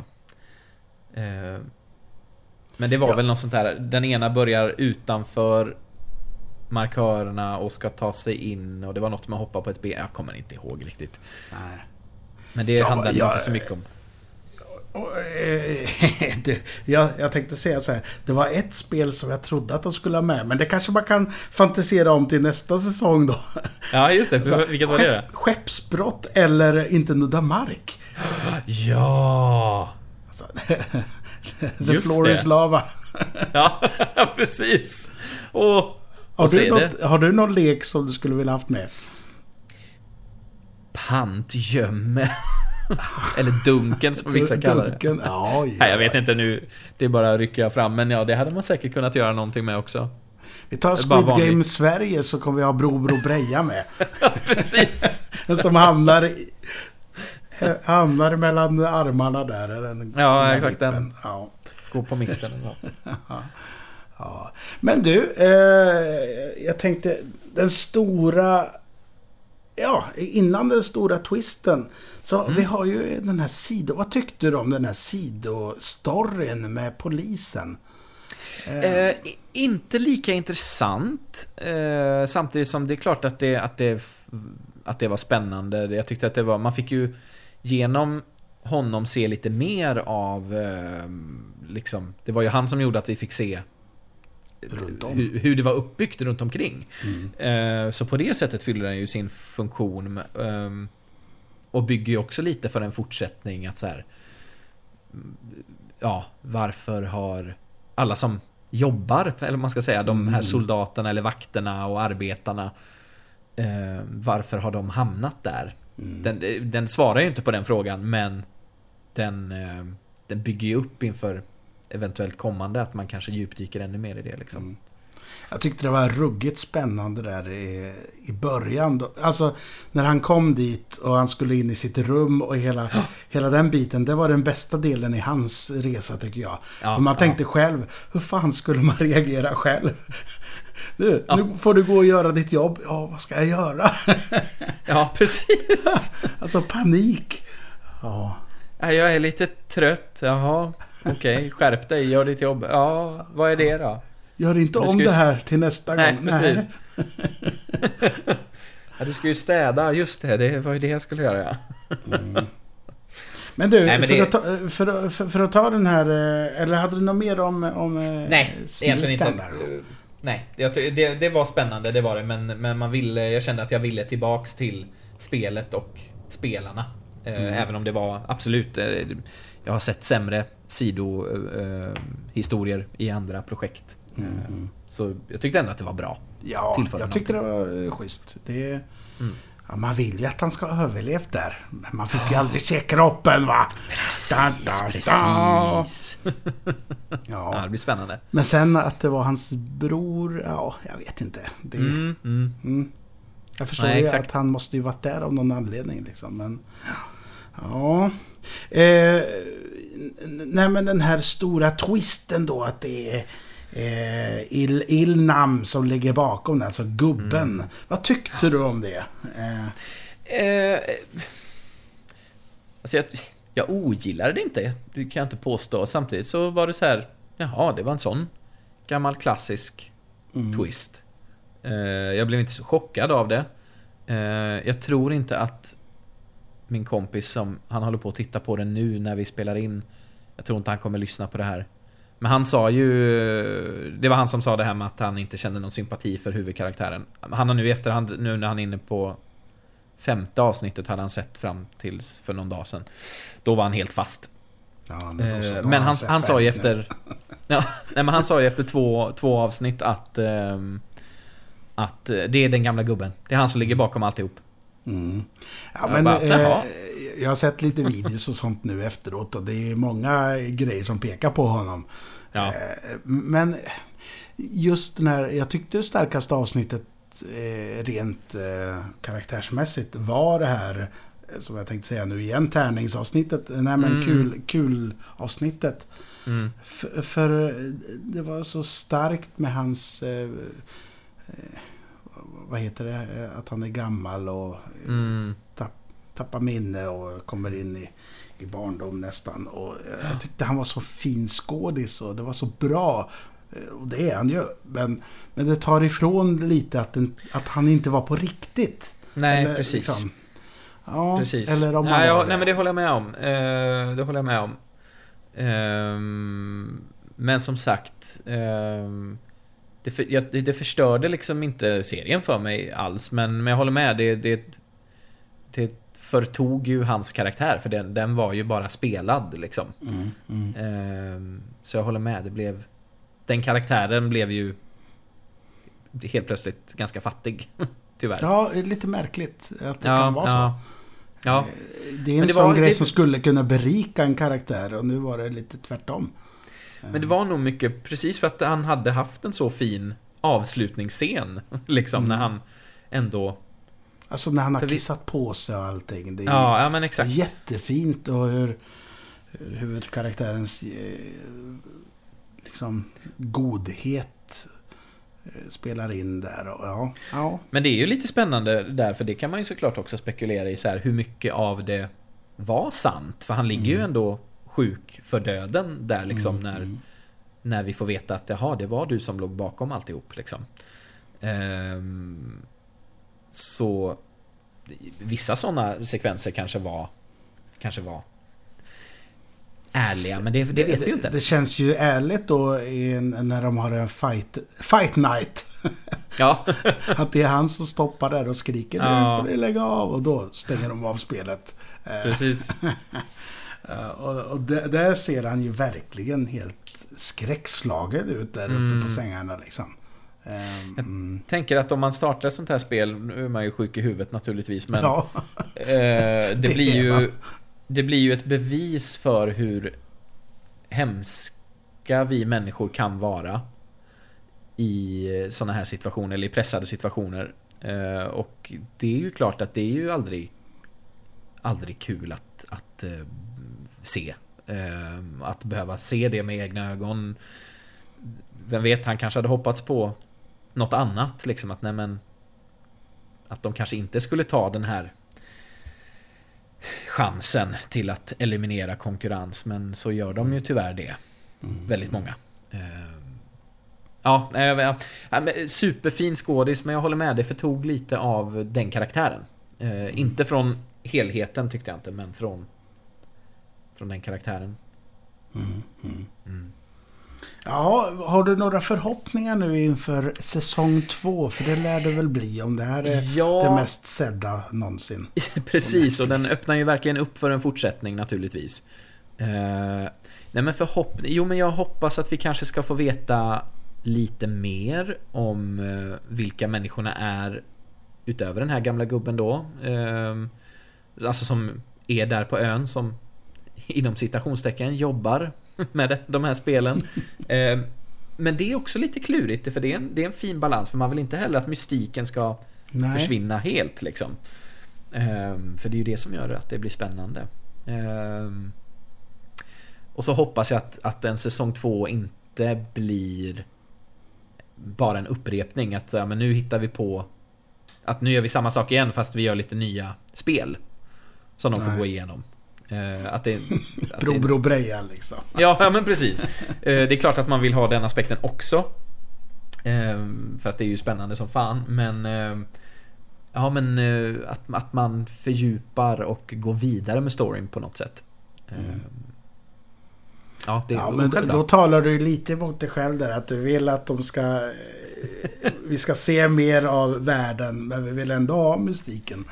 Men det var Ja. väl något sånt där, den ena börjar utanför markörerna och ska ta sig in och det var något med att hoppa på ett ben, jag kommer inte ihåg riktigt. Nej. Men det Ja, handlade ja, inte så mycket om. Eh, [LAUGHS] jag, jag tänkte säga så här. Det var ett spel som jag trodde att de skulle ha med. Men det kanske man kan fantisera om till nästa säsong då. [LAUGHS] Ja, just det. Så, Vilket var det då? skepp- Skeppsbrott eller inte nudda mark. [GASPS] Ja! Alltså, [LAUGHS] [LAUGHS] the Just floor det. is lava. [LAUGHS] Ja, [LAUGHS] precis! Och, Har och så du, något, har du någon lek som du skulle vilja haft med? pantgömme. Eller dunken som vissa kallar det. Dunken? Ja, ja. Nej, jag vet inte nu. Det är bara att rycka fram. Men ja, det hade man säkert kunnat göra någonting med också. Vi tar Squid vanligt. Game Sverige så kommer vi ha Bro Bro Breja med. Precis! Som hamnar [LAUGHS] hamnar mellan armarna där. Den, Ja, där exakt den. Ja. Gå på mitten eller något. [LAUGHS] Ja. Men du, eh, jag tänkte den stora... Ja, innan den stora twisten. Så Mm. vi har ju den här sido... Vad tyckte du om den här sidostoryn med polisen? Eh, i- inte lika intressant. Eh, samtidigt som det är klart att det, att, det, att det var spännande. Jag tyckte att det var... Man fick ju genom honom se lite mer av... Eh, liksom, det var ju han som gjorde att vi fick se hur, hur det var uppbyggt runt omkring. Mm. Eh, så på det sättet fyller den ju sin funktion. ehm, och bygger ju också lite för en fortsättning att så här. Ja, varför har alla som jobbar, eller man ska säga, de här Mm. soldaterna eller vakterna och arbetarna. Eh, varför har de hamnat där? Mm. Den, den svarar ju inte på den frågan, men den, eh, den bygger ju upp inför eventuellt kommande, att man kanske djupdyker ännu mer i det liksom. Mm. Jag tyckte det var ruggigt spännande där i, i början. Då. Alltså när han kom dit och han skulle in i sitt rum och hela, hela den biten. Det var den bästa delen i hans resa tycker jag. Ja, och man ja. tänkte själv, hur fan skulle man [LAUGHS] reagera själv? Du, Ja. nu får du gå och göra ditt jobb. Ja, vad ska jag göra? [LAUGHS] Ja, precis. [LAUGHS] alltså panik. Ja, Ja, jag är lite trött. Jaha, okej. Skärp dig, gör ditt jobb. Ja, vad är det då? gör inte om ju det här till nästa Nej, gång. precis. [LAUGHS] Ja, du ska ju städa. Just det, det var ju det jag skulle göra, ja. Men du, Nej, men för, det- att ta, för, för, för att ta den här... eh, Eller hade du något mer om... om eh, Nej, egentligen inte. där? Eh, Nej, ty- det, det var spännande, det var det. Men, men man ville, jag kände att jag ville tillbaks till spelet och spelarna. Eh, Mm. Även om det var absolut... eh, Jag har sett sämre sidohistorier i andra projekt. Eh, Mm. Så jag tyckte ändå att det var bra. Ja, jag tyckte det var eh, schysst. Det, Mm. Ja, man vill ju att han ska ha överlevt där. Men man fick ju aldrig se kroppen va? Da, da, da. Precis. [LAUGHS] Ja, Ja. det blir spännande. Men sen att det var hans bror, ja, jag vet inte. Det, Mm, mm. mm. Jag förstår Nej, ju exakt. att han måste ju varit där av någon anledning liksom. Men, ja. Eh, nej men den här stora twisten då att det är eh, Il, Ilnam som ligger bakom den, alltså gubben. Mm. Vad tyckte du om det? Eh, Eh, alltså jag, jag ogillade det inte, det kan jag inte påstå. Samtidigt så var det så här, jaha, det var en sån gammal klassisk mm. twist. Eh, jag blev inte så chockad av det. Eh, jag tror inte att min kompis som, han håller på att titta på den nu när vi spelar in. Jag tror inte han kommer lyssna på det här. Men han sa ju, det var han som sa det här med att han inte kände någon sympati för huvudkaraktären. Han har nu i efterhand, nu när han är inne på femte avsnittet hade han sett fram tills för någon dag sedan. Då var han helt fast. Ja, men Eh, men han, sett han sa ju efter... [LAUGHS] Ja, nej, men han sa ju efter två, två avsnitt att... ehm, att eh, det är den gamla gubben. Det är han som ligger bakom alltihop. Mm. Ja, Jag men, bara, eh, jag har sett lite videos och sånt nu efteråt och det är många grejer som pekar på honom. Ja. Eh, Men just den här, jag tyckte det starkaste avsnittet eh, rent eh, karaktärsmässigt var det här, eh, som jag tänkte säga nu igen, tärningsavsnittet. Nej men Mm. kul, kul avsnittet. Mm. För, för det var så starkt med hans... Eh, eh, vad heter det? Eh, Att han är gammal och eh, Mm. tappar minne och kommer in i, i barndom nästan. Och eh, jag tyckte han var så fin skådis och det var så bra. Och det är han ju. Men, men det tar ifrån lite att, den, att han inte var på riktigt. Nej, Eller precis. liksom- ja, Precis. eller om var ja, det. nej, men det håller jag med om. Eh, det håller jag med om. Ehm, men som sagt. ehm, det, för, jag, det förstörde liksom inte serien för mig alls. Men, men jag håller med. Det, det, det förtog ju hans karaktär. För den, den var ju bara spelad liksom. Mm, mm. Ehm, så jag håller med. Det blev... Den karaktären blev ju helt plötsligt ganska fattig. [LAUGHS] Tyvärr. Ja, lite märkligt att det Ja, kan vara så. ja. Ja, Det är en det sån var- grej det- som skulle kunna berika en karaktär och nu var det lite tvärtom. Men det var nog mycket precis för att han hade haft en så fin avslutningsscen. [LAUGHS] Liksom Mm. när han ändå... Alltså när han har För vi- kissat på sig och allting. Det är Ja, ja men exakt. jättefint och hur, hur huvudkaraktärens eh, liksom godhet eh, spelar in där. Och, ja, ja. Men det är ju lite spännande där, för det kan man ju såklart också spekulera i så här, hur mycket av det var sant. För han ligger ju ändå sjuk för döden där liksom Mm, när, mm. när vi får veta att jaha, det var du som låg bakom alltihop liksom. Ehm, så vissa sådana sekvenser kanske var kanske var ärliga, men det, det vet vi ju inte. Det, det känns ju ärligt då i när de har en fight, fight night. Ja, [LAUGHS] Att det är han som stoppar där och skriker Ja. nu får du lägga av och då stänger de av spelet. Eh, precis. [LAUGHS] eh, och och där, där ser han ju verkligen helt skräckslagen ut där uppe Mm. på sängarna liksom. Eh, mm. Tänker att om man startar ett sånt här spel, nu är man ju sjuk i huvudet naturligtvis, men Ja, eh, [LAUGHS] det, Det blir ju. Det blir ju ett bevis för hur hemska vi människor kan vara i såna här situationer, eller i pressade situationer. Eh, och det är ju klart att det är ju aldrig aldrig kul att, att eh, se. Eh, att behöva se det med egna ögon. Vem vet, han kanske hade hoppats på något annat, liksom att nej men att de kanske inte skulle ta den här chansen till att eliminera konkurrens, men så gör de ju tyvärr det. Väldigt många. Eh, Ja, superfin skådis, men jag håller med, det förtog lite av den karaktären. Eh, Inte från helheten tyckte jag inte, men från Från den karaktären. Mm, mm. Mm. Ja, har du några förhoppningar nu inför säsong två? För det lär det väl bli om det här är Ja. det mest sedda någonsin. [LAUGHS] Precis, och den öppnar ju verkligen upp för en fortsättning naturligtvis. Eh, nej men förhoppning... Jo men jag hoppas att vi kanske ska få veta lite mer om eh, vilka människorna är utöver den här gamla gubben då. Eh, alltså som är där på ön som inom citationstecken jobbar med de här spelen. Eh, men det är också lite klurigt för det är, en, det är en fin balans för man vill inte heller att mystiken ska Nej. försvinna helt liksom. Ehm, för det är ju det som gör att det blir spännande. Ehm, och så hoppas jag att, att en säsong två inte blir bara en upprepning. Att ja, men nu hittar vi på att nu gör vi samma sak igen fast vi gör lite nya spel. Som de får Nej. gå igenom. Eh, att det, [LAUGHS] att Bro, bro, breja liksom. Ja, ja men precis. Eh, Det är klart att man vill ha den aspekten också. Eh, För att det är ju spännande som fan, men... Ja, men att, att man fördjupar och går vidare med storyn på något sätt. Eh, Ja, det är Ja, men då då. talar du lite mot dig själv där. Att du vill att de ska... Vi ska se mer av världen, men vi vill ändå ha mystiken.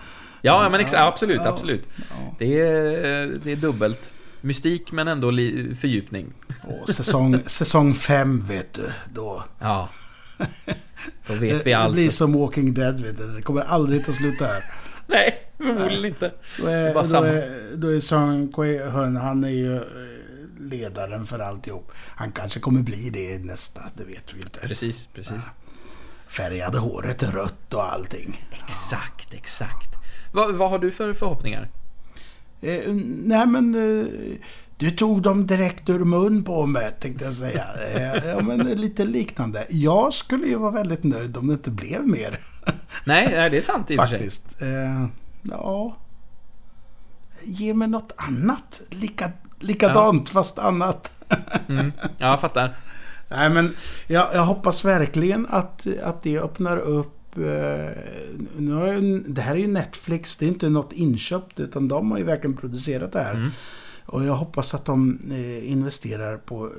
Ja, men exa, absolut, ja, absolut. ja. Det är, det är dubbelt. Mystik men ändå li, fördjupning. Och säsong, säsong fem, vet du. Då, Ja. Då vet det, vi det allt. blir som Walking Dead, vet du. Det kommer aldrig ta slut där. [LAUGHS] Nej, förmodligen inte. Då är, då är, då är Song Kwe-Hun, han är ju eh, ledaren för alltihop. Han kanske kommer bli det nästa, det vet vi inte. Precis, precis. Färgade håret rött och allting. Exakt, exakt. Vad, vad har du för förhoppningar? Eh, nej men, eh, du tog dem direkt ur mun på mig, tänkte jag säga. Eh, ja men lite liknande. Jag skulle ju vara väldigt nöjd om det inte blev mer. [LAUGHS] Nej, nej, det är sant i och för sig. Faktiskt. Eh, ja. Ge mig något annat. Lika, likadant fast annat. [LAUGHS] Mm. Ja, jag fattar. Nej men jag, jag hoppas verkligen att, att det öppnar upp eh, nu har jag, det här är ju Netflix, det är inte något inköpt utan de har ju verkligen producerat det här. Mm. Och jag hoppas att de eh, investerar på,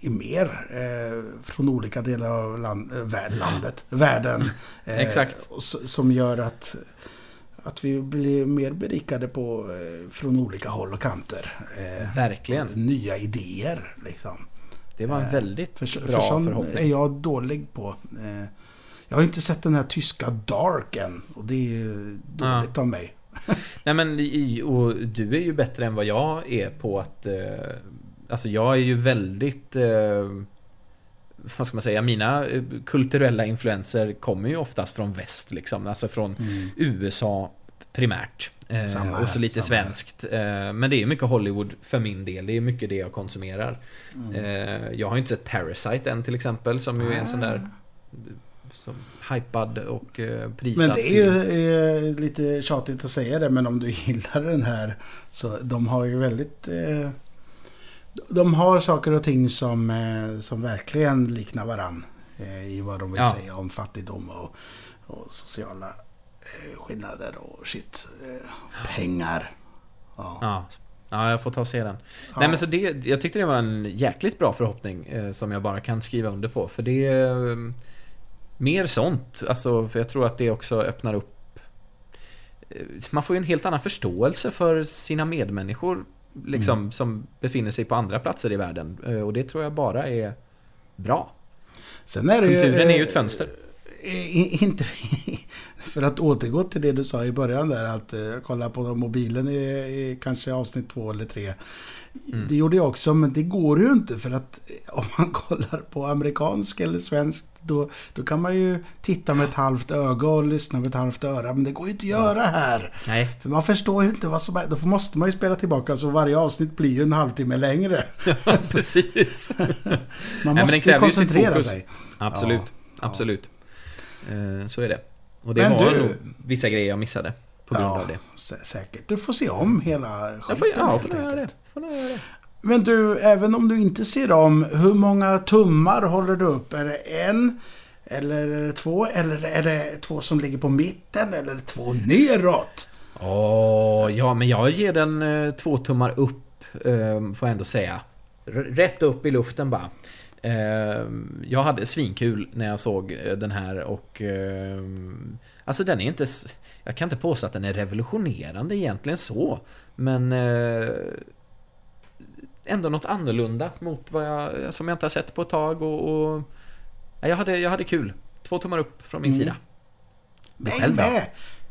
i mer eh, från olika delar av land, eh, landet, [LAUGHS] världen. Eh, Exakt. Som gör att, att vi blir mer berikade på, eh, från olika håll och kanter. Eh, Verkligen. nya idéer liksom. Det var en väldigt För, bra för sån förhoppning. är jag dålig på. Eh, jag har inte sett den här tyska Dark än. Och det är dåligt av mig. [LAUGHS] Nej men, och du är ju bättre än vad jag är på att... Eh, alltså jag är ju väldigt... Eh, vad ska man säga? Mina eh, kulturella influenser kommer ju oftast från väst liksom. Alltså från USA primärt. Mm. Samma och så lite samma svenskt. Men det är mycket Hollywood för min del. Det är mycket det jag konsumerar. Mm. Jag har inte sett Parasite än till exempel. Som ju är en sån där... Som hypad och eh, prisad Men det är ju eh, lite tjatigt att säga det. Men om du [LAUGHS] gillar den här. Så de har ju väldigt... Eh, de har saker och ting som, eh, som verkligen liknar varann. I vad de vill Ja. säga om fattigdom och, och sociala skillnader och shit. Pengar. Ja. Ja, ja, jag får ta och se den. Ja. Nej men så det, jag tyckte det var en jäkligt bra förhoppning eh, som jag bara kan skriva under på. För det eh, mer sånt. Alltså, för jag tror att det också öppnar upp... eh, Man får ju en helt annan förståelse för sina medmänniskor liksom, Mm. som befinner sig på andra platser i världen. Eh, Och det tror jag bara är bra. Sen är det ju, Kulturen är ju eh, ett fönster. I- Inte [LAUGHS] för att återgå till det du sa i början där att eh, kolla på mobilen i, i kanske avsnitt två eller tre. Mm. Det gjorde jag också men det går ju inte för att eh, [LAUGHS] om man kollar på amerikansk eller svensk då, då kan man ju titta med ett halvt öga och lyssna med ett halvt öra men det går ju inte att göra här. Nej, För man förstår ju inte vad som är. Då måste man ju spela tillbaka så varje avsnitt blir ju en halvtimme längre. [LAUGHS] precis. [LAUGHS] Man måste sitt koncentrera sig. Absolut, Ja, absolut. Eh, Så är det. Och det Men var du- nog vissa grejer jag missade på grund Ja, av det. sä- säkert. Du får se om hela skiten Jag får, ja, helt får göra det. Får göra det. Men du, även om du inte ser om, hur många tummar håller du upp? Är det en? Eller är det två? Eller är det två som ligger på mitten? Eller är det två neråt? Åh, ja men jag ger den eh, två tummar upp, eh, får jag ändå säga. R- rätt upp i luften bara. Eh, jag hade svinkul när jag såg eh, den här och... Eh, alltså den är inte... Jag kan inte påstå att den är revolutionerande egentligen så. Men... Ändå något annorlunda mot vad jag... Som jag inte har sett på ett tag och... och ja, jag, hade, jag hade kul. Två tummar upp från min Mm. sida. Själv då? med!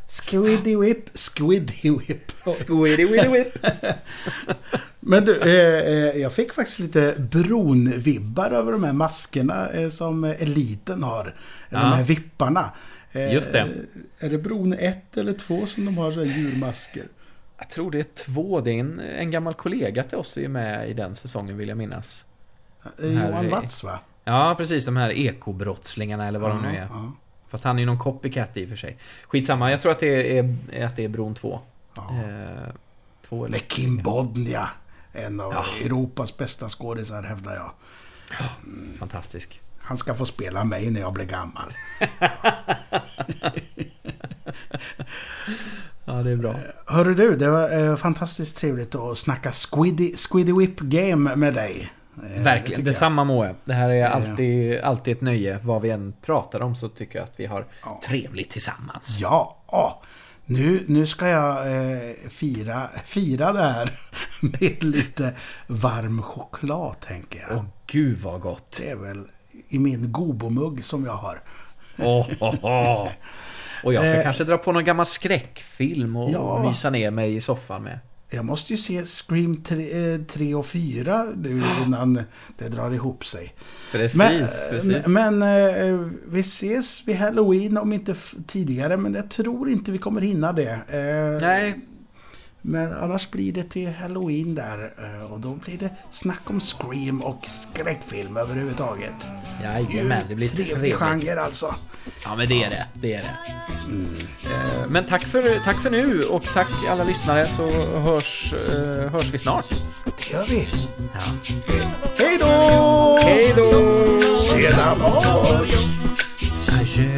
Squiddy whip, squiddy whip. Squiddy whip. [LAUGHS] Men du, eh, eh, jag fick faktiskt lite bron-vibbar över de här maskerna eh, som eliten har. Ja. De här vipparna. Eh, Just det. Är det bron 1 eller 2 som de har så här djurmasker? Jag tror det är två. Det är en, en gammal kollega till oss är med i den säsongen vill jag minnas. Eh, Här Johan Watz va? Ja, precis. De här ekobrottslingarna eller vad de nu är. Ja, Fast han är ju någon copycat i och för sig. Skitsamma, jag tror att det är, att det är Bron 2. ja. Eh, två eller Med Kim Bodnia. En av Ja. Europas bästa skådisar hävdar jag. Fantastisk. Han ska få spela mig när jag blir gammal. [LAUGHS] Ja, det är bra. Hörru du, det var eh, fantastiskt trevligt att snacka Squiddy, Squiddy Whip Game med dig. Eh, det Verkligen, jag. detsamma Moe. Det här är alltid, alltid ett nöje. Vad vi än pratar om så tycker jag att vi har Ja. trevligt tillsammans. Ja, ja. Nu, nu ska jag eh, fira, fira det här [LAUGHS] med lite varm choklad, tänker jag. Åh, gud vad gott. Det är väl i min Gobomugg som jag har. Åh, åh, åh. Och jag ska Eh. kanske dra på någon gammal skräckfilm och Ja. mysa ner mig i soffan med. Jag måste ju se Scream 3, eh, 3 och 4 nu [GASPS] innan det drar ihop sig. Precis, Men, precis. men eh, vi ses vid Halloween, om inte tidigare, men jag tror inte vi kommer hinna det. Eh, Nej, Men annars blir det till Halloween där eh, och då blir det snack om Scream och skräckfilm överhuvudtaget. jajamän, det blir Trevlig trevligt. genre alltså. Ja, men det är det. Det är det. Eh, Men tack för, tack för nu och tack alla lyssnare så hörs, eh, hörs vi snart. Det gör vi. Ja. Hej då! Hej då! Tjena, boy! Adjö.